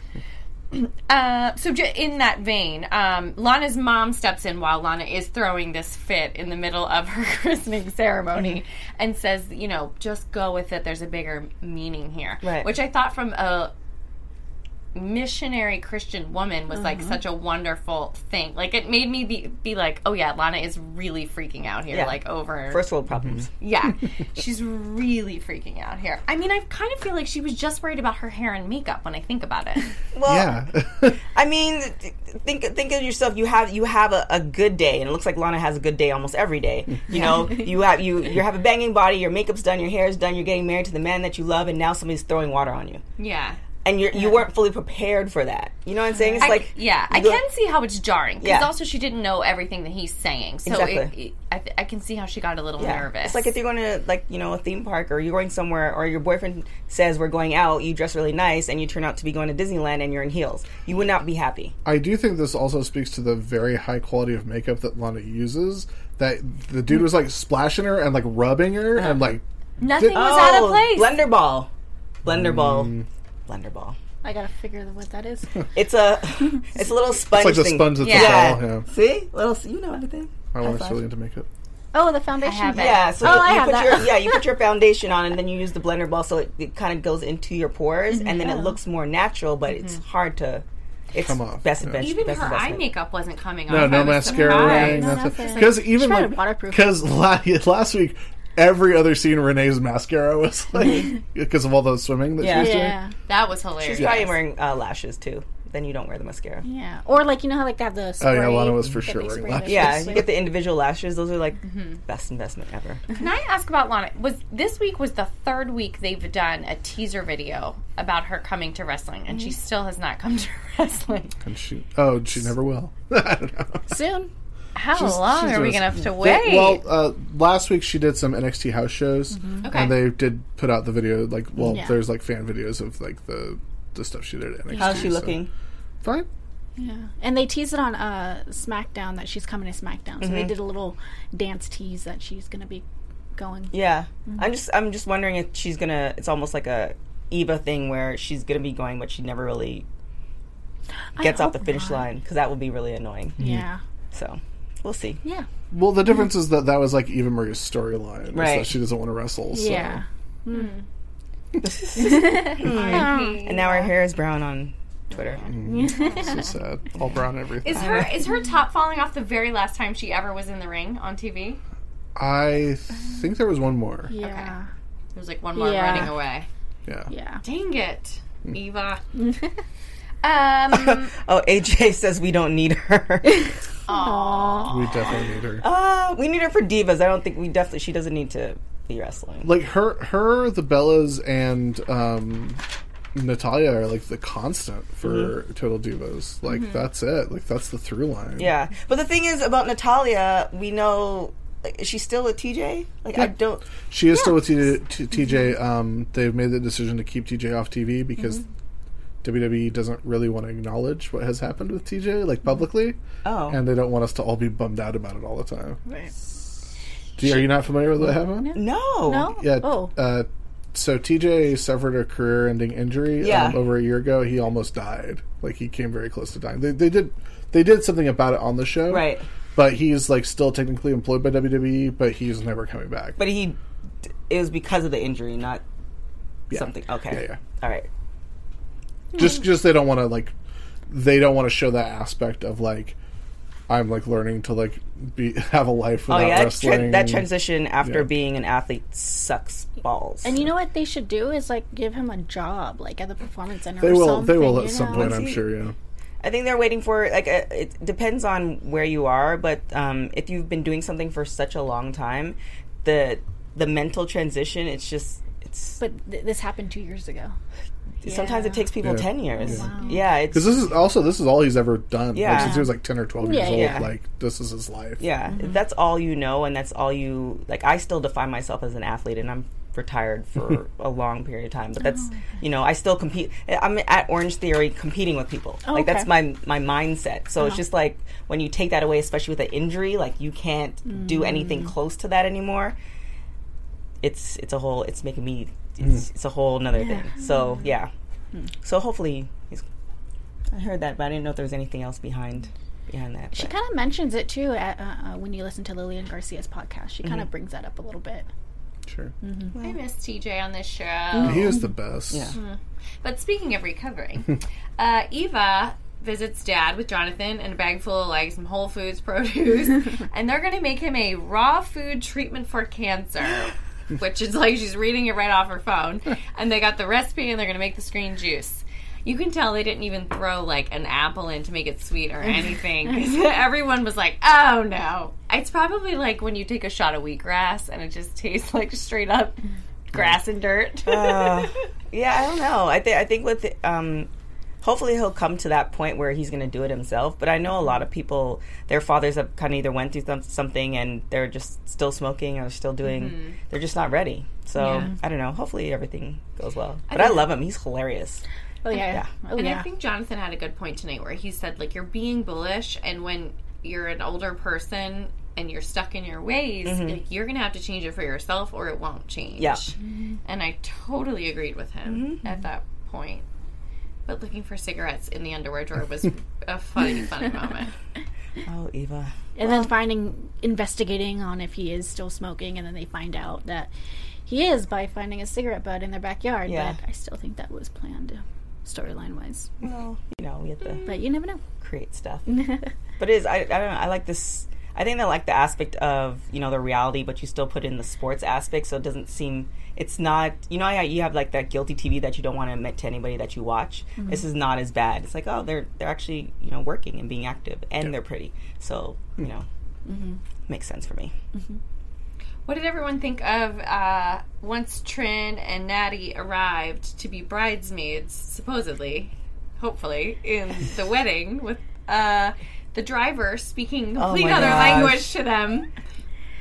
Speaker 2: Uh, so in that vein, um, Lana's mom steps in while Lana is throwing this fit in the middle of her christening ceremony and says, you know, just go with it. There's a bigger meaning here.
Speaker 4: Right.
Speaker 2: Which I thought from a missionary Christian woman was like
Speaker 4: Mm-hmm.
Speaker 2: such a wonderful thing. Like it made me be, be like, oh yeah, Lana is really freaking out here,
Speaker 4: Yeah.
Speaker 2: like over
Speaker 4: First world problems.
Speaker 2: yeah, she's really freaking out here. I mean, I kind of feel like she was just worried about her hair and makeup when I think about it.
Speaker 4: Well,
Speaker 6: Yeah.
Speaker 4: I mean, think think of yourself. You have you have a, a good day, and it looks like Lana has a good day almost every day. You know, you have you you have a banging body. Your makeup's done. Your hair's done. You're getting married to the man that you love, and now somebody's throwing water on you,
Speaker 2: Yeah.
Speaker 4: And you you weren't fully prepared for that. You know what I'm saying? It's
Speaker 2: I,
Speaker 4: like
Speaker 2: yeah, I can see how it's jarring because
Speaker 4: Yeah.
Speaker 2: also she didn't know everything that he's saying, so
Speaker 4: Exactly.
Speaker 2: it, I, th- I can see how she got a little
Speaker 4: Yeah.
Speaker 2: nervous.
Speaker 4: It's like if you're going to like you know a theme park or you're going somewhere or your boyfriend says we're going out, you dress really nice, and you turn out to be going to Disneyland and you're in heels. You would not be happy.
Speaker 6: I do think this also speaks to the very high quality of makeup that Lana uses. That the dude was like splashing her and like rubbing her and like
Speaker 2: nothing
Speaker 6: Did-
Speaker 2: was out
Speaker 4: Oh,
Speaker 2: of place.
Speaker 4: Blender ball, blender ball,
Speaker 6: Mm.
Speaker 4: Blender ball.
Speaker 5: I gotta figure out what that is.
Speaker 4: It's a it's a little sponge
Speaker 6: it's like the
Speaker 4: thing.
Speaker 6: sponge that's
Speaker 2: Yeah.
Speaker 6: yeah. yeah.
Speaker 4: See, little you know everything.
Speaker 6: My wife's
Speaker 4: five.
Speaker 6: really into makeup.
Speaker 5: Oh, the foundation.
Speaker 2: have.
Speaker 4: Yeah, so
Speaker 5: Oh,
Speaker 4: you,
Speaker 5: I
Speaker 4: you
Speaker 5: have
Speaker 4: put
Speaker 5: that.
Speaker 4: your yeah you put your foundation on and then you use the blender ball so it, it kind of goes into your pores mm-hmm. and then it oh. looks more natural, but it's mm-hmm. hard to. It's
Speaker 6: Come off,
Speaker 4: best
Speaker 6: yeah.
Speaker 4: invest-
Speaker 2: Even
Speaker 4: best
Speaker 2: her eye makeup wasn't coming
Speaker 6: No,
Speaker 2: off.
Speaker 6: no
Speaker 2: I was
Speaker 6: mascara,
Speaker 2: surprised.
Speaker 5: No,
Speaker 6: nothing.
Speaker 5: nothing.
Speaker 6: Because even
Speaker 5: She
Speaker 6: like
Speaker 5: to waterproof.
Speaker 6: because last week every other scene Renee's mascara was like because of all the swimming that
Speaker 4: Yeah.
Speaker 6: she was doing.
Speaker 5: Yeah.
Speaker 2: That was hilarious.
Speaker 4: She's probably wearing uh, lashes too. Then you don't wear the mascara.
Speaker 5: Yeah. Or like you know how like they have the
Speaker 6: Oh
Speaker 5: spray
Speaker 6: yeah, Lana was for
Speaker 5: that
Speaker 6: sure
Speaker 5: they
Speaker 6: wearing
Speaker 5: spray
Speaker 6: lashes.
Speaker 5: the-
Speaker 4: Yeah,
Speaker 5: the
Speaker 4: you get the individual lashes. Those are like best investment ever.
Speaker 2: Can I ask about Lana? Was this week was the third week they've done a teaser video about her coming to wrestling, and she still has not come to wrestling.
Speaker 6: And she oh she never will. I don't know.
Speaker 5: soon.
Speaker 2: How
Speaker 6: She's-
Speaker 2: long
Speaker 6: she's
Speaker 2: are we gonna have to
Speaker 6: They-
Speaker 2: wait?
Speaker 6: well, uh, last week she did some NXT house shows,
Speaker 2: Okay.
Speaker 6: and they did put out the video. Like, well,
Speaker 5: Yeah.
Speaker 6: there's like fan videos of like the the stuff she did at NXT.
Speaker 4: How's she
Speaker 6: so-
Speaker 4: looking?
Speaker 6: Fine.
Speaker 5: Yeah. And they teased it on uh, SmackDown that she's coming to SmackDown. So they did a little dance tease that she's gonna be going.
Speaker 4: Yeah, I'm just I'm just wondering if she's gonna. It's almost like a Eva thing where she's gonna be going, but she never really gets off the finish
Speaker 5: not.
Speaker 4: line because that would be really annoying.
Speaker 5: Yeah.
Speaker 4: So we'll see.
Speaker 5: Yeah.
Speaker 6: Well, the difference is that that was like Eva Marie's storyline.
Speaker 4: Right.
Speaker 6: that she doesn't want to wrestle. So.
Speaker 5: Yeah. Hmm.
Speaker 4: And now her hair is brown on Twitter. Mm.
Speaker 6: so sad. All brown everything.
Speaker 2: Is her is her top falling off the very last time she ever was in the ring on TV?
Speaker 6: I think there was one more.
Speaker 5: Yeah.
Speaker 2: There was like one more
Speaker 5: Yeah.
Speaker 2: running away.
Speaker 6: Yeah.
Speaker 5: Yeah.
Speaker 2: Dang it, mm. Eva. um,
Speaker 4: Oh, AJ says we don't need her. Aww.
Speaker 6: We definitely need her.
Speaker 4: uh, we need her for divas. I don't think we definitely. She doesn't need to be wrestling.
Speaker 6: like her her the bellas and um Natalya are like the constant for total divas like that's it like that's the through line
Speaker 4: Yeah, but the thing is about Natalya, we know like, is she still a TJ? Like I don't.
Speaker 6: she is still with T- T- tj um they've made the decision to keep tj off tv because WWE doesn't really want to acknowledge what has happened with TJ, like publicly,
Speaker 4: Oh,
Speaker 6: and they don't want us to all be bummed out about it all the time. Do you, are you not familiar with what happened?
Speaker 4: no,
Speaker 5: No?
Speaker 6: Yeah.
Speaker 5: Oh.
Speaker 6: Uh, so TJ suffered a career-ending injury
Speaker 4: Yeah.
Speaker 6: um, over a year ago. He almost died. Like he came very close to dying. They, they did they did something about it on the show,
Speaker 4: Right.
Speaker 6: But he's like still technically employed by WWE, but he's never coming back.
Speaker 4: But he, it was because of the injury, not
Speaker 6: Yeah.
Speaker 4: something. Okay,
Speaker 6: Yeah, yeah.
Speaker 4: all right.
Speaker 6: Just just they don't want to like they don't want to show that aspect of like I'm like learning to like be have a life
Speaker 4: Oh
Speaker 6: without
Speaker 4: yeah, that,
Speaker 6: wrestling.
Speaker 4: tra- that transition after
Speaker 6: Yeah.
Speaker 4: being an athlete sucks balls.
Speaker 5: And you know what they should do is like give him a job, like at the performance center.
Speaker 6: they
Speaker 5: or
Speaker 6: will
Speaker 5: something,
Speaker 6: they will
Speaker 5: you
Speaker 6: at some point. I'm sure. Yeah.
Speaker 4: I think they're waiting for like uh, it depends on where you are, but um, if you've been doing something for such a long time, the the mental transition it's just it's
Speaker 5: But th- this happened two years ago.
Speaker 4: sometimes it takes people
Speaker 6: Yeah.
Speaker 4: ten years.
Speaker 5: Wow.
Speaker 4: Yeah, it's
Speaker 6: Because this is also this is all he's ever done.
Speaker 4: Yeah.
Speaker 6: Like, since he was like ten or twelve years old.
Speaker 4: yeah.
Speaker 6: Like this is his life.
Speaker 4: yeah, if that's all you know, and that's all you like. I still define myself as an athlete, and I'm retired for a long period of time. But that's oh, you know, I still compete. I'm at Orange Theory competing with people.
Speaker 5: Oh,
Speaker 4: like that's
Speaker 5: okay.
Speaker 4: my my mindset. So it's uh-huh. just like when you take that away, especially with an injury, like you can't do mm. anything close to that anymore. It's it's a whole. It's making me. It's, it's a whole another thing. So yeah. So hopefully he's. I heard that, but I didn't know if there was anything else behind behind that.
Speaker 5: She kind of mentions it too at, uh, uh, when you listen to Lillian Garcia's podcast. She
Speaker 4: Mm-hmm.
Speaker 5: kind of brings that up a little bit.
Speaker 6: Sure.
Speaker 2: I miss TJ on this show.
Speaker 6: He is the best.
Speaker 4: Yeah.
Speaker 2: But speaking of recovering, uh, Eva visits dad with Jonathan and a bag full of like some Whole Foods produce, and they're going to make him a raw food treatment for cancer. Which is like she's reading it right off her phone, and they got the recipe, and they're gonna make the screen juice. You can tell they didn't even throw like an apple in to make it sweet or anything. 'cause everyone was like, "Oh no!" It's probably like when you take a shot of wheatgrass and it just tastes like straight up grass and dirt.
Speaker 4: Uh, yeah, I don't know. I think I think with um, hopefully he'll come to that point where he's going to do it himself. But I know a lot of people, their fathers have kind of either went through some, something and they're just still smoking or still doing. Mm-hmm. They're just not ready. So
Speaker 2: Yeah.
Speaker 4: I don't know. Hopefully everything goes well. But I, love him. He's hilarious.
Speaker 5: Oh yeah.
Speaker 4: Yeah.
Speaker 5: Oh
Speaker 2: And
Speaker 5: yeah.
Speaker 2: I think Jonathan had a good point tonight where he said, like, you're being bullish, and when you're an older person and you're stuck in your ways, mm-hmm. like, you're going to have to change it for yourself or it won't change.
Speaker 4: Yeah. Mm-hmm.
Speaker 2: And I totally agreed with him at that point. But looking for cigarettes in the underwear drawer was a funny, funny moment.
Speaker 4: Oh, Eva.
Speaker 5: and then finding investigating on if he is still smoking, and then they find out that he is by finding a cigarette butt in their backyard.
Speaker 4: Yeah.
Speaker 5: But I still think that was planned, storyline wise.
Speaker 4: Well, you know, we have to
Speaker 5: But you never know.
Speaker 4: create stuff. but it is. I, I don't know. I like this. I think they like the aspect of you know the reality, but you still put in the sports aspect, so it doesn't seem. It's not. You know, how you have like that guilty TV that you don't want to admit to anybody that you watch. This is not as bad. It's like oh, they're they're actually you know working and being active, and they're pretty. So you know, makes sense for me.
Speaker 2: What did everyone think of uh, once Trin and Natty arrived to be bridesmaids, supposedly, hopefully, in the wedding with uh, the driver speaking complete
Speaker 4: my
Speaker 2: other
Speaker 4: gosh.
Speaker 2: language to them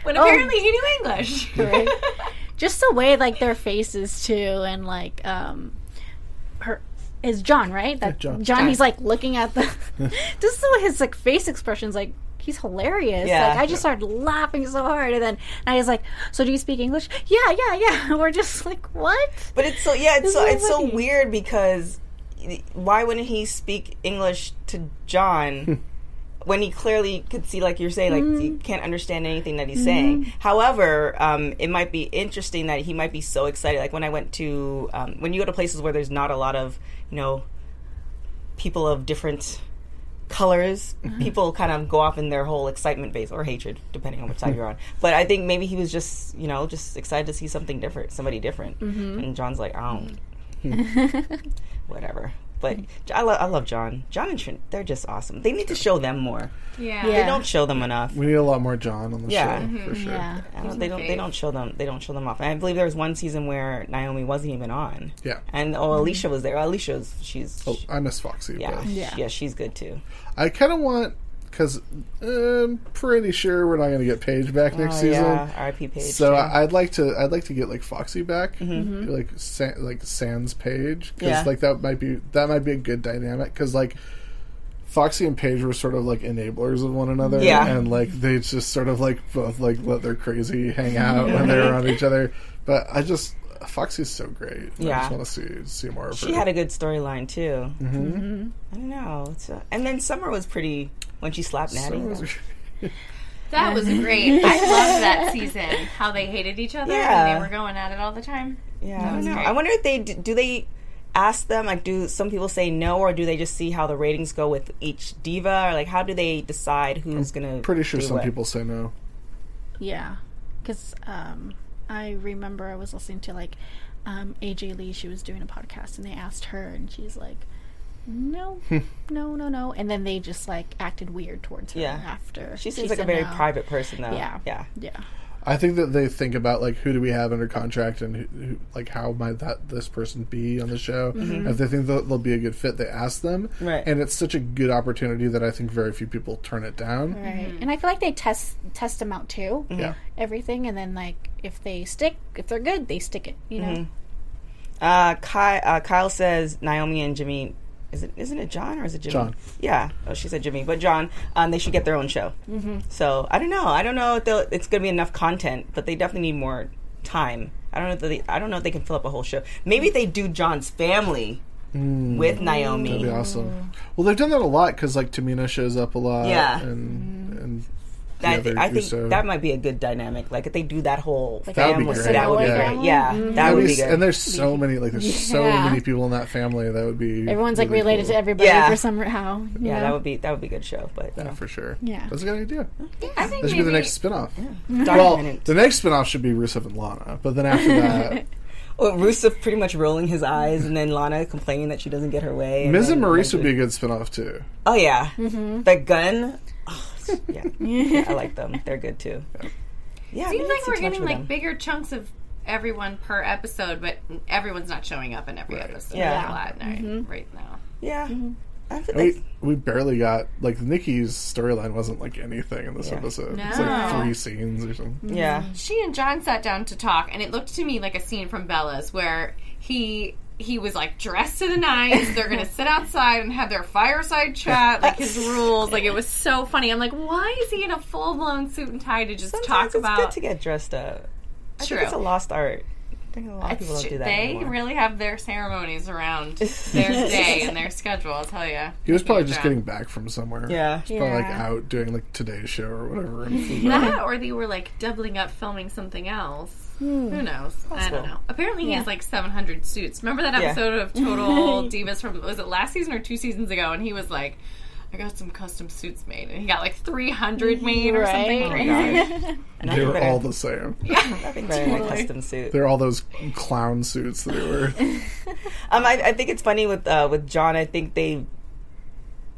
Speaker 2: when apparently he knew English.
Speaker 5: Right. Just the way like their faces too, and like um, her is John right? That
Speaker 6: John.
Speaker 5: John. He's like looking at the just the way his like face expressions like. He's hilarious.
Speaker 4: Yeah.
Speaker 5: Like I just started laughing so hard, and then and I was like, "So do you speak English?" Yeah, yeah, yeah. We're just like, "What?"
Speaker 4: But it's so yeah, it's
Speaker 5: It's
Speaker 4: so
Speaker 5: so
Speaker 4: it's so weird because why wouldn't he speak English to John when he clearly could see, like you're saying, like
Speaker 5: Mm-hmm.
Speaker 4: he can't understand anything that he's saying. However, um, it might be interesting that he might be so excited. Like when I went to um, when you go to places where there's not a lot of you know people of different colors.
Speaker 2: Mm-hmm.
Speaker 4: People kind of go off in their whole excitement phase or hatred, depending on which side you're on. But I think maybe he was just, you know, just excited to see something different, somebody different.
Speaker 2: Mm-hmm.
Speaker 4: And John's like, I don't, whatever. But I, lo- I love John. John and Trin, they're just awesome. They need to show them more.
Speaker 2: Yeah.
Speaker 4: They don't show them enough.
Speaker 6: We need a lot more John on the
Speaker 4: Yeah.
Speaker 6: show for sure.
Speaker 5: Yeah.
Speaker 4: Don't, they don't. They don't show them. They don't show them off. And I believe there was one season where Naomi wasn't even on.
Speaker 6: Yeah.
Speaker 4: And oh, Alicia was there. Alicia's she's
Speaker 6: Oh, I miss Foxy.
Speaker 4: yeah,
Speaker 6: but
Speaker 4: yeah
Speaker 5: Yeah.
Speaker 4: she's good too.
Speaker 6: I kind of want because I'm pretty sure we're not going to get Paige back next
Speaker 4: Oh,
Speaker 6: season.
Speaker 4: yeah, R.I.P. Paige.
Speaker 6: So
Speaker 4: too.
Speaker 6: I- I'd like to I'd like to get like Foxy back, like Sa- like Sans Paige, because
Speaker 4: Yeah.
Speaker 6: like that might be that might be a good dynamic because like Foxy and Paige were sort of like enablers of one another,
Speaker 4: Yeah.
Speaker 6: and like they just sort of like both like let their crazy hang out when they're around each other. But I just Foxy's so great. I
Speaker 4: Yeah.
Speaker 6: just want to see see more of
Speaker 4: she
Speaker 6: her.
Speaker 4: She had a good storyline too. Mm-hmm. I don't know. It's uh and then Summer was pretty when she slapped Natty.
Speaker 2: That was great. I loved that season. How they hated each other
Speaker 4: Yeah.
Speaker 2: and they were going at it all the time.
Speaker 4: yeah, I don't know.
Speaker 2: great.
Speaker 4: I wonder if they do they ask them like do some people say no or do they just see how the ratings go with each diva or like how do they decide who's gonna
Speaker 6: Pretty sure
Speaker 4: do
Speaker 6: some
Speaker 4: what?
Speaker 6: people say no.
Speaker 5: Yeah, because um, I remember I was listening to like um, AJ Lee. She was doing a podcast, and they asked her, and she's like, "No, no, no, no." And then they just like acted weird towards her
Speaker 4: Yeah.
Speaker 5: after.
Speaker 4: She seems like a
Speaker 5: said
Speaker 4: very
Speaker 5: no.
Speaker 4: private person though.
Speaker 5: Yeah,
Speaker 4: Yeah.
Speaker 5: yeah.
Speaker 6: I think that they think about like who do we have under contract and who, who, like how might that this person be on the show. If they think that they'll be a good fit, they ask them.
Speaker 4: Right.
Speaker 6: And it's such a good opportunity that I think very few people turn it down.
Speaker 5: Right, and I feel like they test test them out too.
Speaker 6: Yeah.
Speaker 5: Everything, and then like if they stick, if they're good, they stick it. You know.
Speaker 4: Uh, Kyle, uh, Kyle says Naomi and Jimmy. Is it? Isn't it John or is it Jimmy?
Speaker 6: John.
Speaker 4: Yeah. Oh, she said Jimmy, but John. Um, they should get their own show. Mm-hmm. So I don't know. I don't know if it's going to be enough content, but they definitely need more time. I don't know if they. I don't know if they can fill up a whole show. Maybe they do John's family with Naomi.
Speaker 6: That'd be awesome. Well, they've done that a lot because like Tamina shows up a lot.
Speaker 4: Yeah.
Speaker 6: And and the
Speaker 4: I,
Speaker 6: other
Speaker 4: I think
Speaker 6: Uso.
Speaker 4: that might be a good dynamic. Like if they do that whole
Speaker 5: Like
Speaker 6: That would be
Speaker 4: family,
Speaker 6: great. Mm-hmm.
Speaker 4: that would be
Speaker 6: Yeah.
Speaker 4: great. Yeah, that
Speaker 6: That'd be
Speaker 4: be good.
Speaker 6: And there's so many like there's so many people in that family that would be
Speaker 5: Everyone's like related
Speaker 6: cool.
Speaker 5: to everybody
Speaker 4: Yeah.
Speaker 5: for somehow. you
Speaker 4: yeah,
Speaker 5: know?
Speaker 4: that would be that would be a good show. But
Speaker 6: Yeah, for sure.
Speaker 5: Yeah.
Speaker 6: That's a good idea.
Speaker 2: I think
Speaker 6: That should be the next spin-off. Mm-hmm.
Speaker 4: Well,
Speaker 6: the next spin-off should be Rusev and Lana, but then after that,
Speaker 4: Well, Rusev pretty much rolling his eyes, and then Lana complaining that she doesn't get her way.
Speaker 6: Miz and
Speaker 4: then
Speaker 6: Maryse would be a good spin-off too.
Speaker 4: Oh yeah, mm-hmm. the gun. Yeah. yeah, I like them. They're good too. Yeah,
Speaker 2: Seems
Speaker 4: we
Speaker 2: like we're getting like
Speaker 4: them.
Speaker 2: bigger chunks of everyone per episode, but everyone's not showing up in every episode.
Speaker 4: Yeah.
Speaker 2: Yeah. A lot now, right now.
Speaker 4: Yeah, mm-hmm. I feel
Speaker 6: I mean, we barely got like Nikki's storyline wasn't like anything in this
Speaker 4: Yeah.
Speaker 6: episode. It's like
Speaker 2: No.
Speaker 6: three scenes or something.
Speaker 4: yeah.
Speaker 2: She and John sat down to talk, and it looked to me like a scene from Bella's where he he was like dressed to the nines. They're gonna sit outside and have their fireside chat, like his rules. Like it was so funny. I'm like, why is he in a full blown suit and tie to just
Speaker 4: Sometimes
Speaker 2: talk
Speaker 4: it's
Speaker 2: about?
Speaker 4: good to get dressed up. I
Speaker 2: True.
Speaker 4: think it's a lost art. I think a lot of people don't do that
Speaker 2: they
Speaker 4: anymore.
Speaker 2: really have their ceremonies around their day and their schedule. I'll tell you.
Speaker 6: He was probably just getting back from somewhere.
Speaker 4: yeah.
Speaker 6: He's probably like out doing like Today's Show or whatever. And flew back.
Speaker 2: that, or they were like doubling up filming something else. Who knows? I don't know. Apparently, he
Speaker 5: Yeah.
Speaker 2: has like 700 suits. Remember that
Speaker 4: Yeah.
Speaker 2: episode of Total Divas from was it last season or two seasons ago? And he was like, "I got some custom suits made," and he got like 300 made or something
Speaker 5: Right.
Speaker 2: crazy.
Speaker 6: They were all the same.
Speaker 4: Nothing better than a custom suit.
Speaker 6: They're all those clown suits that they were.
Speaker 4: Um, I, I think it's funny with uh, with John. I think they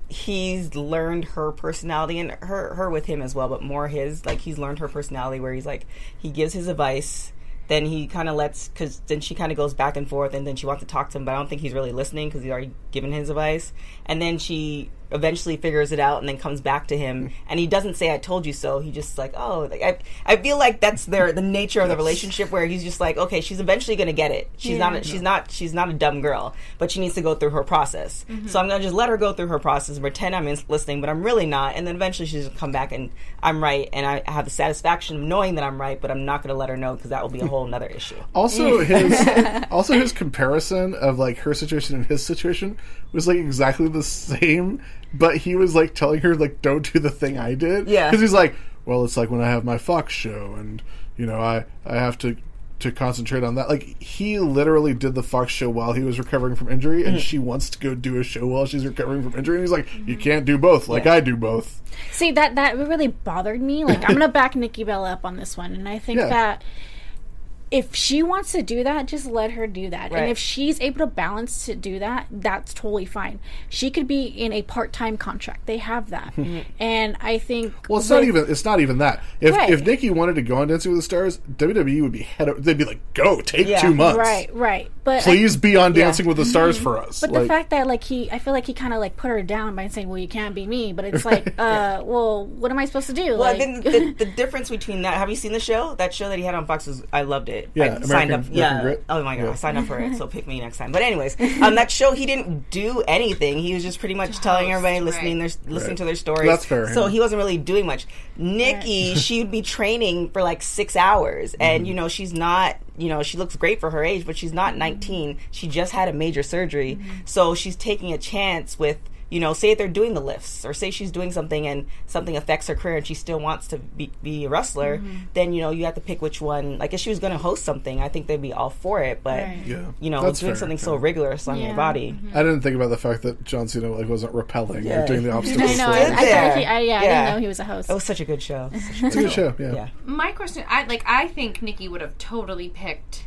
Speaker 4: he's learned her personality and her her with him as well, but more his. Like he's learned her personality where he's like he gives his advice, then he kind of lets because then she kind of goes back and forth, and then she wants to talk to him, but I don't think he's really listening because he's already given his advice, and then she eventually figures it out and then comes back to him. And he doesn't say I told you so. He just like oh like I I feel like that's their the nature of the relationship where he's just like okay she's eventually going to get it. She's not a, she's not she's not a dumb girl but she needs to go through her process. Mm-hmm. So I'm going to just let her go through her process and pretend I'm listening but I'm really not. And then eventually she's going to come back and I'm right and I have the satisfaction of knowing that I'm right but I'm not going to let her know because that will be a whole nother issue.
Speaker 6: Also, his also his comparison of like her situation and his situation was like exactly the same, but he was like telling her like don't do the thing I did.
Speaker 4: Yeah.
Speaker 6: because he's like, well, it's like when I have my Fox show, and you know I I have to to concentrate on that. Like he literally did the Fox show while he was recovering from injury,
Speaker 4: Mm.
Speaker 6: and she wants to go do a show while she's recovering from injury. And he's like, "You can't do both, like I do both."
Speaker 5: See that that really bothered me. Like I'm gonna back Nikki Bella up on this one, and I think
Speaker 6: Yeah.
Speaker 5: that if she wants to do that, just let her do that.
Speaker 4: Right.
Speaker 5: And if she's able to balance to do that, that's totally fine. She could be in a part time contract. They have that, mm-hmm. and I think
Speaker 6: Well, it's not even. It's not even that. If
Speaker 5: Right.
Speaker 6: if Nikki wanted to go on Dancing with the Stars, WWE would be head. They'd be like, "Go, take
Speaker 4: Yeah.
Speaker 6: two months,
Speaker 5: right, right. But I-
Speaker 6: Please be on Dancing with the Stars for us."
Speaker 5: But
Speaker 6: Like,
Speaker 5: the fact that like he, I feel like he kind of like put her down by saying, "Well, you can't be me." But it's like, uh, well, what am I supposed to do?
Speaker 4: Well, I think the, the difference between that. Have you seen the show? That show that he had on Fox was. I loved it.
Speaker 6: Yeah,
Speaker 4: I
Speaker 6: American-
Speaker 4: signed up.
Speaker 6: American
Speaker 4: yeah.
Speaker 6: Grit.
Speaker 4: Oh my god,
Speaker 6: Yeah.
Speaker 4: I signed up for it. So pick me next time. But anyways, um, that show he didn't do anything. He was just pretty much telling everybody, listening, their listening
Speaker 6: Right.
Speaker 4: to their stories.
Speaker 6: That's fair,
Speaker 4: So
Speaker 6: yeah.
Speaker 4: he wasn't really doing much. Nikki, she would be training for like six hours, and you know she's not. You know she looks great for her age, but she's not 19. She just had a major surgery, mm-hmm. so she's taking a chance with you know, say if they're doing the lifts, or say she's doing something and something affects her career and she still wants to be, be a wrestler, mm-hmm. then you know you have to pick which one. Like if she was going to host something, I think they'd be all for it. But
Speaker 5: Right.
Speaker 6: yeah,
Speaker 4: you know,
Speaker 6: That's
Speaker 4: doing
Speaker 6: fair,
Speaker 4: something
Speaker 6: yeah.
Speaker 4: so rigorous on
Speaker 5: Yeah.
Speaker 4: your body. Mm-hmm.
Speaker 6: I didn't think about the fact that John Cena like wasn't repelling
Speaker 4: Yeah.
Speaker 6: or doing the
Speaker 5: I know. I. I, thought
Speaker 4: Yeah.
Speaker 5: he, I, yeah, I didn't know he was a host.
Speaker 4: It was such a good show.
Speaker 6: It's a good show. Yeah.
Speaker 4: Yeah.
Speaker 2: My question, I like, I think Nikki would have totally picked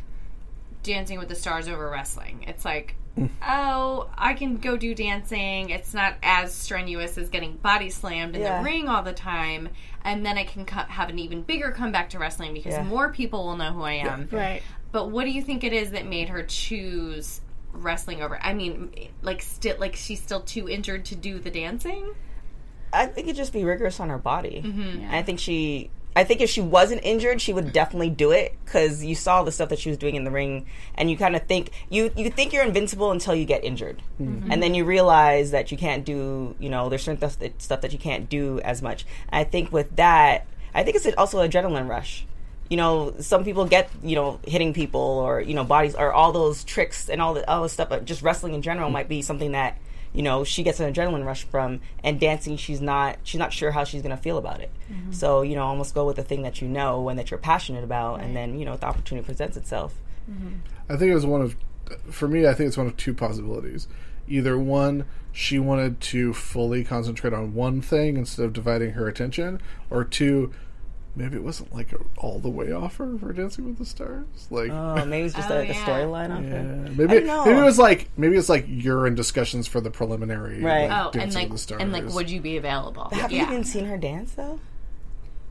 Speaker 2: Dancing with the Stars over wrestling. It's like, oh, I can go do dancing. It's not as strenuous as getting body slammed in
Speaker 4: Yeah.
Speaker 2: the ring all the time, and then I can co- have an even bigger comeback to wrestling because
Speaker 4: Yeah.
Speaker 2: more people will know who I am.
Speaker 5: right.
Speaker 2: But what do you think it is that made her choose wrestling over? I mean, like, still, like she's still too injured to do the dancing.
Speaker 4: I think it'd just be rigorous on her body.
Speaker 5: Mm-hmm.
Speaker 4: And I think she, I think if she wasn't injured, she would definitely do it because you saw the stuff that she was doing in the ring, and you kind of think you you think you're invincible until you get injured,
Speaker 5: Mm-hmm.
Speaker 4: and then you realize that you can't do, you know, there's certain stuff that, stuff that you can't do as much. And I think with that, I think it's also an adrenaline rush. You know, some people get you know hitting people or you know bodies or all those tricks and all the all the stuff. But just wrestling in general might be something that you know she gets an adrenaline rush from and dancing she's not she's not sure how she's going to feel about it. Mm-hmm. So you know almost go with the thing that you know and that you're passionate about and then you know the opportunity presents itself. Mm-hmm.
Speaker 6: I think it was one of, for me, I think it's one of two possibilities. Either one, she wanted to fully concentrate on one thing instead of dividing her attention, or two, maybe it wasn't like a, all the way off offer for Dancing with the Stars. Like,
Speaker 4: oh maybe it's just
Speaker 2: Oh,
Speaker 4: a, a
Speaker 2: yeah.
Speaker 4: storyline off
Speaker 6: yeah,
Speaker 4: it
Speaker 6: maybe
Speaker 4: don't know.
Speaker 6: maybe it was like maybe it's like you're in discussions for the preliminary.
Speaker 4: Right.
Speaker 6: like,
Speaker 2: Oh, and like,
Speaker 6: with the Stars.
Speaker 2: and like, would you be available?
Speaker 4: have
Speaker 2: yeah.
Speaker 4: you even seen her dance though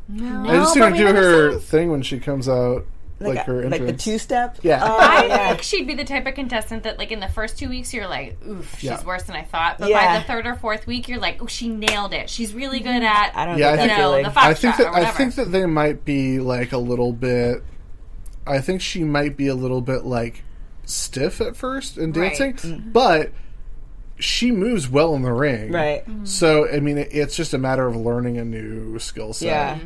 Speaker 2: no.
Speaker 6: I just seen
Speaker 5: No,
Speaker 6: her do her
Speaker 5: never
Speaker 6: thing when she comes out, like,
Speaker 4: a-
Speaker 6: her
Speaker 4: like the two step
Speaker 6: Yeah.
Speaker 4: oh,
Speaker 2: I
Speaker 4: yeah.
Speaker 2: think she'd be the type of contestant that, like, in the first two weeks, you're like, oof, she's
Speaker 6: Yeah.
Speaker 2: worse than I thought. But
Speaker 4: Yeah.
Speaker 2: by the third or fourth week, you're like, oh, she nailed it. She's really good mm-hmm. at,
Speaker 4: i don't
Speaker 6: Yeah, I
Speaker 4: get
Speaker 6: think-
Speaker 4: that
Speaker 2: know,
Speaker 4: feeling
Speaker 2: the
Speaker 6: I think that
Speaker 2: or
Speaker 6: I think that they might be like a little bit. I think she might be a little bit like stiff at first in
Speaker 2: Right.
Speaker 6: dancing, mm-hmm. but she moves well in the ring.
Speaker 4: right mm-hmm.
Speaker 6: So I mean, it, it's just a matter of learning a new skill set.
Speaker 4: yeah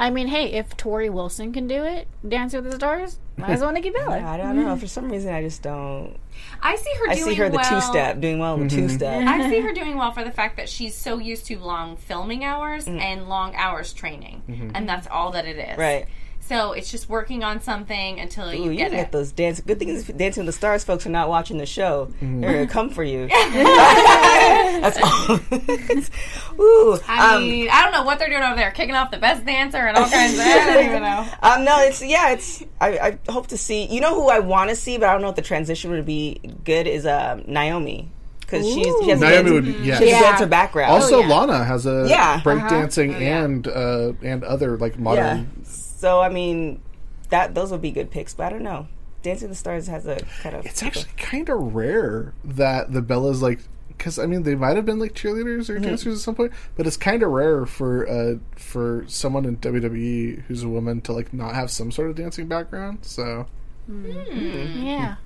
Speaker 5: I mean, hey, if Torrie Wilson can do it, Dance with the Stars, might as well Nikki Bella.
Speaker 4: I don't know. For some reason, I just don't.
Speaker 2: I see her
Speaker 4: I
Speaker 2: doing
Speaker 4: see her the
Speaker 2: well.
Speaker 4: two step doing well in the two mm-hmm. step.
Speaker 2: I see her doing well for the fact that she's so used to long filming hours mm. and long hours training, mm-hmm. and that's all that it is.
Speaker 4: Right.
Speaker 2: So it's just working on something until
Speaker 4: Ooh,
Speaker 2: you
Speaker 4: you
Speaker 2: get
Speaker 4: get
Speaker 2: it.
Speaker 4: those dance. Good thing is Dancing with the Stars folks are not watching the show.
Speaker 6: Mm-hmm.
Speaker 4: They're gonna come for you. That's all. Ooh,
Speaker 2: I
Speaker 4: um,
Speaker 2: mean, I don't know what they're doing over there, kicking off the best dancer and all kinds of. I don't even know.
Speaker 4: um, no, it's yeah, it's. I, I hope to see. You know who I want to see, but I don't know if the transition would be good. Is um, Naomi because she's she has a
Speaker 6: Naomi
Speaker 4: dancer,
Speaker 6: would be yeah.
Speaker 4: she has a
Speaker 5: Yeah.
Speaker 4: dancer background.
Speaker 6: Also,
Speaker 5: yeah.
Speaker 6: Lana has a
Speaker 4: Yeah.
Speaker 6: breakdancing
Speaker 2: Oh, yeah.
Speaker 6: and uh, and other like
Speaker 4: yeah.
Speaker 6: modern.
Speaker 4: So I mean, that those would be good picks, but I don't know. Dancing with the Stars has a kind of.
Speaker 6: It's actually kind of rare that the Bellas like because I mean they might have been like cheerleaders or mm-hmm. dancers at some point, but it's kind of rare for uh for someone in WWE who's a woman to like not have some sort of dancing background. So hmm. Hmm.
Speaker 5: Yeah,
Speaker 4: I don't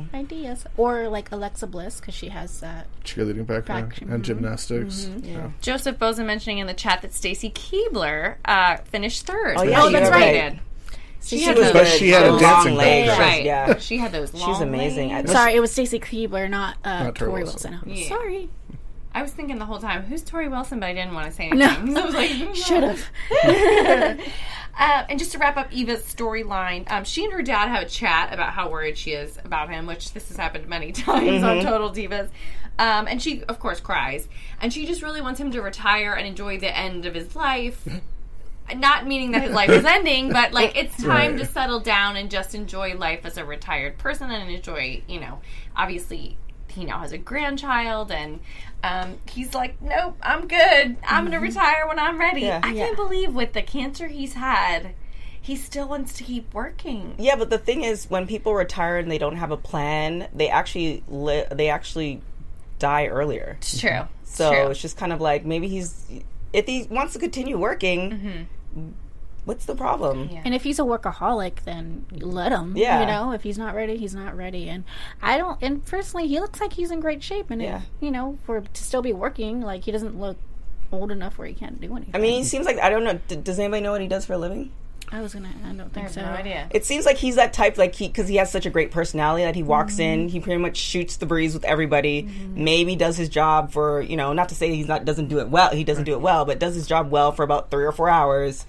Speaker 4: know.
Speaker 5: ideas. Or like Alexa Bliss, because she has that.
Speaker 6: cheerleading background
Speaker 5: Back-
Speaker 6: and gymnastics.
Speaker 4: Mm-hmm.
Speaker 6: Yeah.
Speaker 2: Joseph Boza mentioning in the chat that Stacy Keibler uh, finished third.
Speaker 4: Oh, yeah,
Speaker 2: She
Speaker 6: she
Speaker 5: that's
Speaker 2: really
Speaker 5: right.
Speaker 2: did.
Speaker 4: She,
Speaker 2: had
Speaker 4: was
Speaker 2: those-
Speaker 6: But she had a
Speaker 4: Long
Speaker 6: dancing
Speaker 4: legs.
Speaker 6: background.
Speaker 2: Right.
Speaker 4: Yeah.
Speaker 2: She had those long
Speaker 4: She's amazing.
Speaker 2: Legs.
Speaker 5: Sorry, it was Stacy Keibler, not, uh,
Speaker 6: Not Torrie
Speaker 5: Torrie
Speaker 6: Wilson.
Speaker 5: Wilson.
Speaker 2: Yeah.
Speaker 5: Sorry.
Speaker 2: I was thinking the whole time, who's Torrie Wilson? But I didn't want to say anything. So I was like,
Speaker 5: Should have.
Speaker 2: Uh, and just to wrap up Eva's storyline, um, she and her dad have a chat about how worried she is about him, which this has happened many times on Total Divas. Um, and she, of course, cries. And she just really wants him to retire and enjoy the end of his life. Not meaning that his life is ending, but like it's time
Speaker 6: Right.
Speaker 2: to settle down and just enjoy life as a retired person and enjoy, you know, obviously he now has a grandchild and um, he's like, nope, I'm good. I'm going to retire when I'm ready.
Speaker 4: Yeah.
Speaker 2: I can't believe with the cancer he's had, he still wants to keep working.
Speaker 4: Yeah, but the thing is, when people retire and they don't have a plan, they actually li- they actually die earlier.
Speaker 2: It's true.
Speaker 4: So
Speaker 2: true.
Speaker 4: it's just kind of like maybe he's if he wants to continue working, what's the problem?
Speaker 2: Yeah.
Speaker 5: And if he's a workaholic, then let him.
Speaker 4: Yeah.
Speaker 5: You know, if he's not ready, he's not ready. And I don't. And personally, he looks like he's in great shape. And
Speaker 4: Yeah.
Speaker 5: if, you know, for to still be working, like he doesn't look old enough where he can't do anything.
Speaker 4: I mean, he seems like I don't know. D- does anybody know what he does for a living?
Speaker 5: I was gonna. I don't
Speaker 2: I
Speaker 5: think
Speaker 2: have
Speaker 5: so.
Speaker 2: no idea.
Speaker 4: It seems like he's that type, like he because he has such a great personality that he walks
Speaker 2: Mm-hmm.
Speaker 4: in, he pretty much shoots the breeze with everybody. Maybe does his job for you know, not to say he's not doesn't do it well. He doesn't do it well, but does his job well for about three or four hours.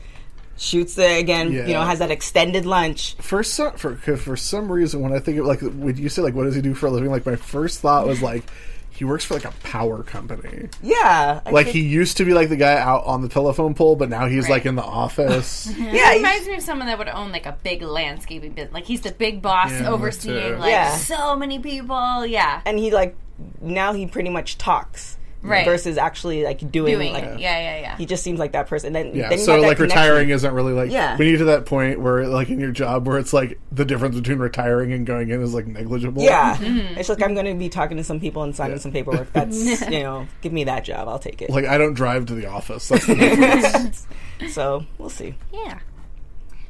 Speaker 4: Shoots the again, you know, has that extended lunch.
Speaker 6: for some for for some reason when I think of like would you say like what does he do for a living, like my first thought was like he works for like a power company.
Speaker 4: Yeah, I
Speaker 6: Like
Speaker 4: think-
Speaker 6: he used to be like the guy out on the telephone pole, but now he's like in the office.
Speaker 4: yeah,
Speaker 2: He
Speaker 4: he's-
Speaker 2: reminds me of someone that would own like a big landscaping business. Like he's the big boss
Speaker 6: Yeah,
Speaker 2: overseeing like
Speaker 4: Yeah.
Speaker 2: so many people. Yeah.
Speaker 4: and he like now he pretty much talks
Speaker 2: Right.
Speaker 4: versus actually like doing,
Speaker 2: Doing
Speaker 4: like
Speaker 2: it. Yeah, yeah, yeah.
Speaker 4: he just seems like that person. And then
Speaker 6: Yeah,
Speaker 4: then
Speaker 6: so like
Speaker 4: connection.
Speaker 6: retiring isn't really like
Speaker 4: Yeah.
Speaker 6: when you get to that point where like in your job where it's like the difference between retiring and going in is like negligible.
Speaker 4: Yeah,
Speaker 2: Mm-hmm.
Speaker 4: it's like I'm going to be talking to some people and signing some paperwork. That's you know, give me that job, I'll take it.
Speaker 6: Like I don't drive to the office. That's the.
Speaker 4: So we'll see.
Speaker 5: Yeah.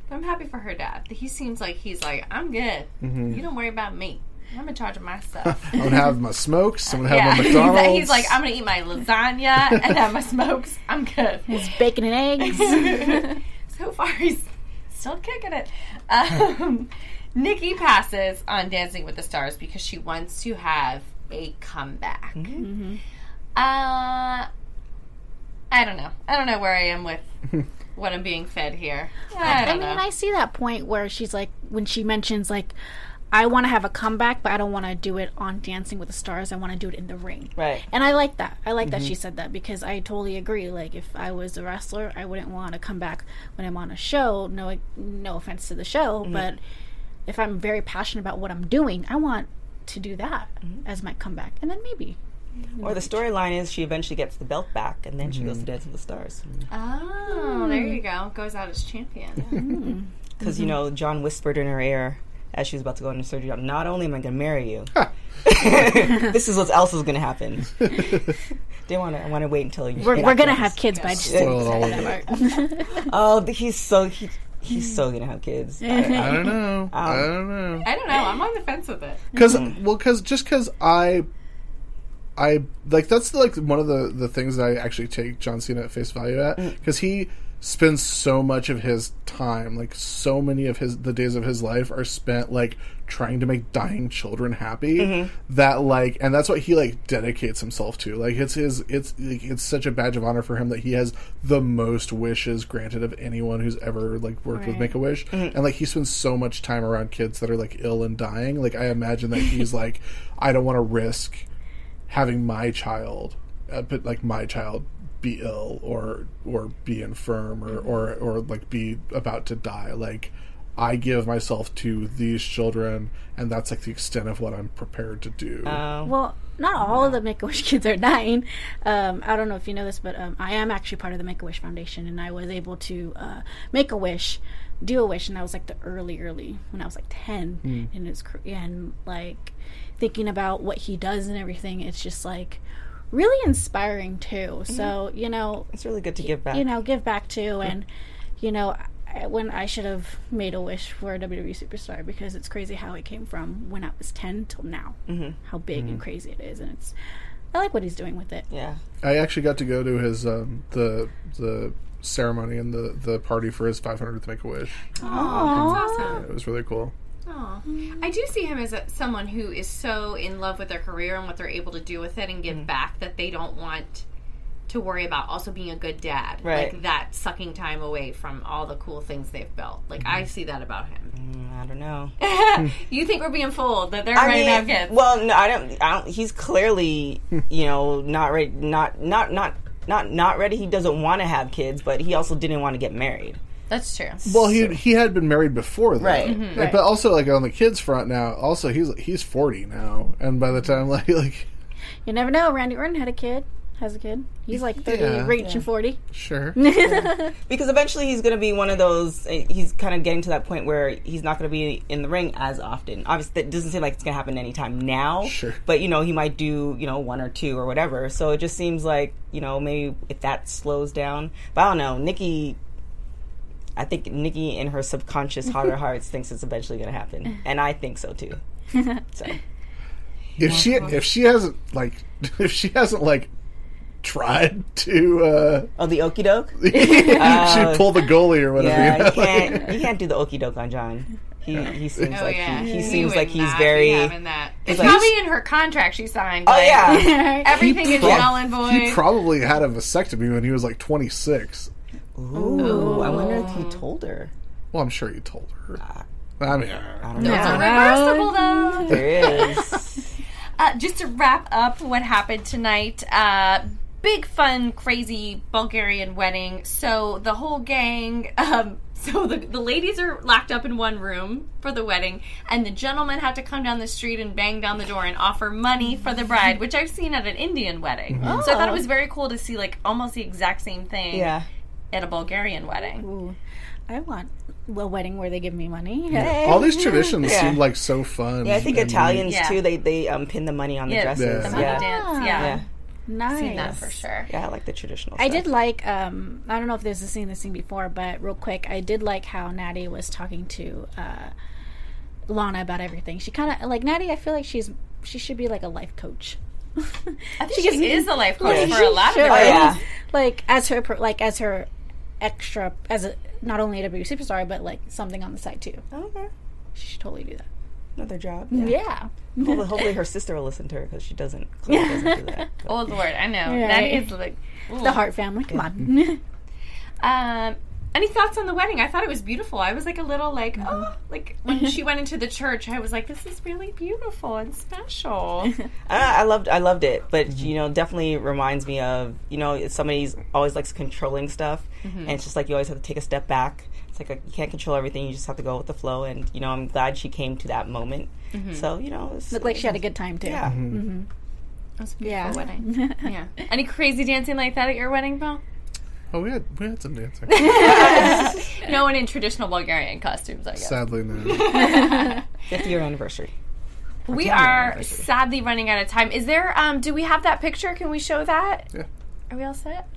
Speaker 2: I'm happy for her dad. He seems like he's like, I'm good.
Speaker 6: Mm-hmm.
Speaker 2: You don't worry about me. I'm in charge of my stuff.
Speaker 6: I'm gonna have my smokes. I'm gonna have
Speaker 2: yeah.
Speaker 6: my McDonald's.
Speaker 2: He's like, I'm gonna eat my lasagna and have my smokes. I'm good.
Speaker 5: His bacon and eggs.
Speaker 2: so far, he's still kicking it. Um, Nikki passes on Dancing with the Stars because she wants to have a comeback. Uh, I don't know. I don't know where I am with what I'm being fed here. I
Speaker 5: I
Speaker 2: don't
Speaker 5: mean,
Speaker 2: know.
Speaker 5: I see that point where she's like, when she mentions like, I want to have a comeback, but I don't want to do it on Dancing with the Stars. I want to do it in the ring.
Speaker 4: Right.
Speaker 5: And I like that. I like that mm-hmm. she said that because I totally agree. Like, if I was a wrestler, I wouldn't want to come back when I'm on a show. No, no offense to the show, mm-hmm. but if I'm very passionate about what I'm doing, I want to do that mm-hmm. as my comeback, and then maybe.
Speaker 4: Or the storyline is she eventually gets the belt back and then she
Speaker 6: Mm-hmm.
Speaker 4: goes to Dance with the Stars. Ah.
Speaker 2: oh, there you go. Goes out as champion.
Speaker 4: Because, you know, John whispered in her ear as she was about to go into surgery, not only am I going to marry you, this is what else is going to happen. They want to. I want to wait until you.
Speaker 5: We're, we're gonna have kids, by I just
Speaker 6: Spoil
Speaker 5: didn't
Speaker 6: it
Speaker 5: say
Speaker 6: all
Speaker 5: that
Speaker 6: of it.
Speaker 5: part.
Speaker 4: Oh, he's so he, he's so gonna have kids. I-
Speaker 6: I don't know. Oh. I don't know.
Speaker 2: I don't know. I'm on the fence with it.
Speaker 6: because mm-hmm. well because just because i i like that's like one of the the things that i actually take john cena at face value at mm. because he spends so much of his time like so many of his the days of his life are spent like trying to make dying children happy that like and that's what he like dedicates himself to. Like it's his it's like, it's such a badge of honor for him that he has the most wishes granted of anyone who's ever like worked with make a wish. And like he spends so much time around kids that are like ill and dying. Like i imagine that he's like i don't want to risk having my child uh, but like my child be ill or or be infirm or or or like be about to die like I give myself to these children, and that's like the extent of what I'm prepared to do.
Speaker 4: Um,
Speaker 5: Well, not all of the Make a Wish kids are dying. Um, I don't know if you know this, but um, I am actually part of the Make a Wish Foundation, and I was able to uh, make a wish, do a wish, and that was like the early, early when I was like ten, and it's cr- and like thinking about what he does and everything. It's just like really inspiring too. So you know,
Speaker 4: it's really good to give back.
Speaker 5: you know, give back to, and you know, I- when I should have made a wish for a WWE superstar because it's crazy how it came from when I was ten till now, mm-hmm. how big and crazy it is, and it's. I like what he's doing with it.
Speaker 4: yeah.
Speaker 6: I actually got to go to his um, the the ceremony and the the party for his 500th Make a Wish.
Speaker 2: That's awesome.
Speaker 6: It was really cool.
Speaker 2: Aw. I do see him as a, someone who is so in love with their career and what they're able to do with it and give back that they don't want to worry about also being a good dad.
Speaker 4: Right.
Speaker 2: Like that sucking time away from all the cool things they've built. Like I see that about him.
Speaker 4: Mm, I don't know.
Speaker 2: you think we're being fooled that they're
Speaker 4: I
Speaker 2: ready
Speaker 4: mean,
Speaker 2: to have kids?
Speaker 4: well, no, I don't. I don't. He's clearly, you know, not ready. Not not not not not ready. He doesn't want to have kids, but he also didn't want to get married.
Speaker 2: That's true.
Speaker 6: Well, he he had been married before, though.
Speaker 4: Right.
Speaker 2: Mm-hmm.
Speaker 4: Mhm.
Speaker 6: Like, But also, like on the kids front now, also he's he's forty now, and by the time like like
Speaker 5: You never know. Randy Orton had a kid. Has a kid. He's like thirty,
Speaker 6: Yeah.
Speaker 5: reaching forty.
Speaker 6: sure,
Speaker 4: Because eventually he's going to be one of those. uh, He's kind of getting to that point where he's not going to be in the ring as often. Obviously, that doesn't seem like it's going to happen anytime now.
Speaker 6: Sure.
Speaker 4: But you know, he might do you know one or two or whatever. So it just seems like you know maybe if that slows down. But I don't know, Nikki. I think Nikki in her subconscious heart of hearts thinks it's eventually going to happen, and I think so too. So
Speaker 6: if she if she hasn't like if she hasn't like tried to uh
Speaker 4: oh, the okey doke.
Speaker 6: she pulled the goalie or whatever.
Speaker 4: Yeah,
Speaker 6: you know?
Speaker 4: you can't you can't do the okey doke on John. He he seems
Speaker 2: Oh
Speaker 4: like
Speaker 2: yeah,
Speaker 4: he, he
Speaker 2: You
Speaker 4: seems like he's very.
Speaker 2: having that. It's
Speaker 4: like-
Speaker 2: probably in her contract she signed.
Speaker 4: Oh yeah.
Speaker 2: everything is
Speaker 6: prob-
Speaker 2: null and
Speaker 6: He probably had a vasectomy when he was like 26.
Speaker 4: Ooh, I wonder if he told her.
Speaker 6: Well, I'm sure he told her. I mean,
Speaker 4: I don't know.
Speaker 2: Reversible though.
Speaker 4: There is.
Speaker 2: Uh, just to wrap up what happened tonight, uh, big fun, crazy Bulgarian wedding. So the whole gang, um, so the, the ladies are locked up in one room for the wedding, and the gentlemen have to come down the street and bang down the door and offer money for the bride, which I've seen at an Indian wedding. Oh, So I thought it was very cool to see like almost the exact same thing
Speaker 4: Yeah.
Speaker 2: At a Bulgarian wedding.
Speaker 5: Ooh, I want a wedding where they give me money.
Speaker 6: all these traditions
Speaker 4: Yeah.
Speaker 6: seem like so fun.
Speaker 4: Yeah, I think Italians
Speaker 2: Yeah.
Speaker 4: too. They they um pin the money on the
Speaker 2: Yeah,
Speaker 4: dresses.
Speaker 2: the money
Speaker 4: Yeah.
Speaker 2: dance. Yeah,
Speaker 4: yeah,
Speaker 5: nice.
Speaker 2: seen that for sure.
Speaker 4: yeah. I like the traditional.
Speaker 5: I
Speaker 4: stuff.
Speaker 5: did like. Um, I don't know if there's a scene this scene before, but real quick, I did like how Natty was talking to uh, Lana about everything. She kind of like Natty. I feel like she's she should be like a life coach.
Speaker 2: I think she, is a life coach
Speaker 5: Like,
Speaker 2: for a
Speaker 5: she
Speaker 2: lot of
Speaker 5: should.
Speaker 2: girls.
Speaker 4: Oh, yeah.
Speaker 5: like as her like as her extra as a not only a W superstar but like something on the side too.
Speaker 4: Okay.
Speaker 5: She should totally do that.
Speaker 4: Another job.
Speaker 5: Yeah.
Speaker 4: Hopefully, hopefully her sister will listen to her because she doesn't. Chloe doesn't do that. But-
Speaker 2: Oh Lord, I know.
Speaker 5: Right.
Speaker 2: That is like
Speaker 5: The Hart family. Come on.
Speaker 2: Um, any thoughts on the wedding? I thought it was beautiful. I was like a little like, mm-hmm. oh, like when she went into the church, I was like, this is really beautiful and special.
Speaker 4: I, I loved I loved it, but you know, definitely reminds me of you know if somebody's always likes controlling stuff, mm-hmm. and it's just like you always have to take a step back. It's like a, you can't control everything; you just have to go with the flow. And you know, I'm glad she came to that moment. Mm-hmm. So you know, it's,
Speaker 5: Looked like she had a good time too.
Speaker 4: yeah.
Speaker 2: It was a beautiful
Speaker 5: Yeah.
Speaker 2: wedding. Yeah. Any crazy dancing like that at your wedding, Bill?
Speaker 6: Oh, we had we had some dancing.
Speaker 2: No one in traditional Bulgarian costumes, I guess.
Speaker 6: Sadly, no.
Speaker 4: 50 year anniversary.
Speaker 2: we are
Speaker 4: anniversary.
Speaker 2: sadly running out of time. Is there? Um, do we have that picture? Can we show that?
Speaker 6: Yeah.
Speaker 2: Are we all set?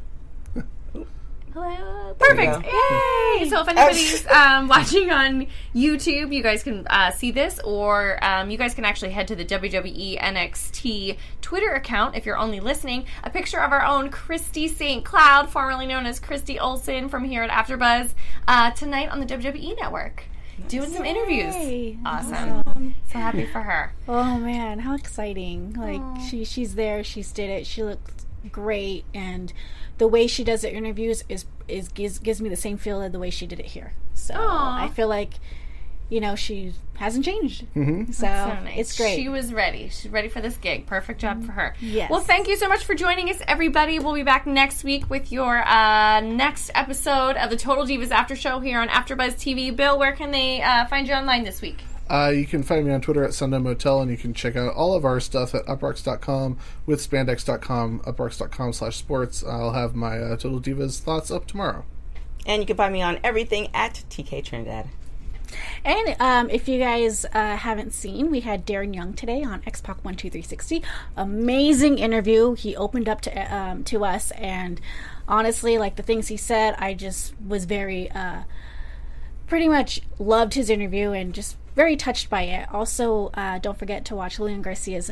Speaker 2: Hello. Perfect. Yay! So if anybody's um, watching on YouTube, you guys can uh, see this, or um, you guys can actually head to the WWE NXT Twitter account if you're only listening. A picture of our own Christy St. Cloud, formerly known as Christy Olson, from here at AfterBuzz uh, tonight on the WWE Network, doing some interviews.
Speaker 5: Yay.
Speaker 2: Awesome. So happy for her.
Speaker 5: Oh man, how exciting! Like she she's there, she's did it. She looks great, and the way she does the interviews is is gives gives me the same feel of the way she did it here. So
Speaker 2: Aw.
Speaker 5: I feel like you know she hasn't changed. So,
Speaker 2: So nice.
Speaker 5: it's great.
Speaker 2: She was ready. She's ready for this gig. Perfect job for her.
Speaker 5: Yes.
Speaker 2: Well, thank you so much for joining us, everybody. We'll be back next week with your uh, next episode of the Total Divas After Show here on AfterBuzz TV. Bill, where can they uh, find you online this week?
Speaker 6: Uh, you can find me on Twitter at Sundown Motel, and you can check out all of our stuff at uproxx.com with spandex.com, uproxx.com slash sports. I'll have my uh, Total Divas thoughts up tomorrow.
Speaker 4: And you can find me on everything at TK Trinidad.
Speaker 5: And um, if you guys uh, haven't seen, we had Darren Young today on X Pac One Two Three Sixty. Amazing interview. He opened up to um, to us, and honestly, like the things he said, I just was very, uh, pretty much loved his interview and just very touched by it. Also, uh, don't forget to watch Lillian Garcia's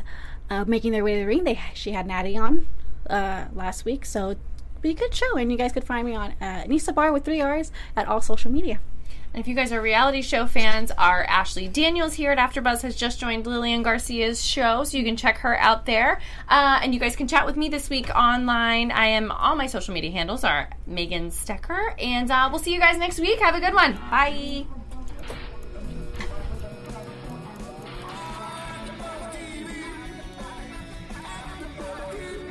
Speaker 5: uh, making their way to the ring. They she had Natty on uh, last week, so be a good show. And you guys could find me on uh, Nisa Bar with three R's at all social media.
Speaker 2: If you guys are reality show fans, our Ashley Daniels here at AfterBuzz has just joined Lillian Garcia's show, so you can check her out there. Uh, and you guys can chat with me this week online. I am all my social media handles are Megan Stecher, and uh, we'll see you guys next week. Have a good one. Bye.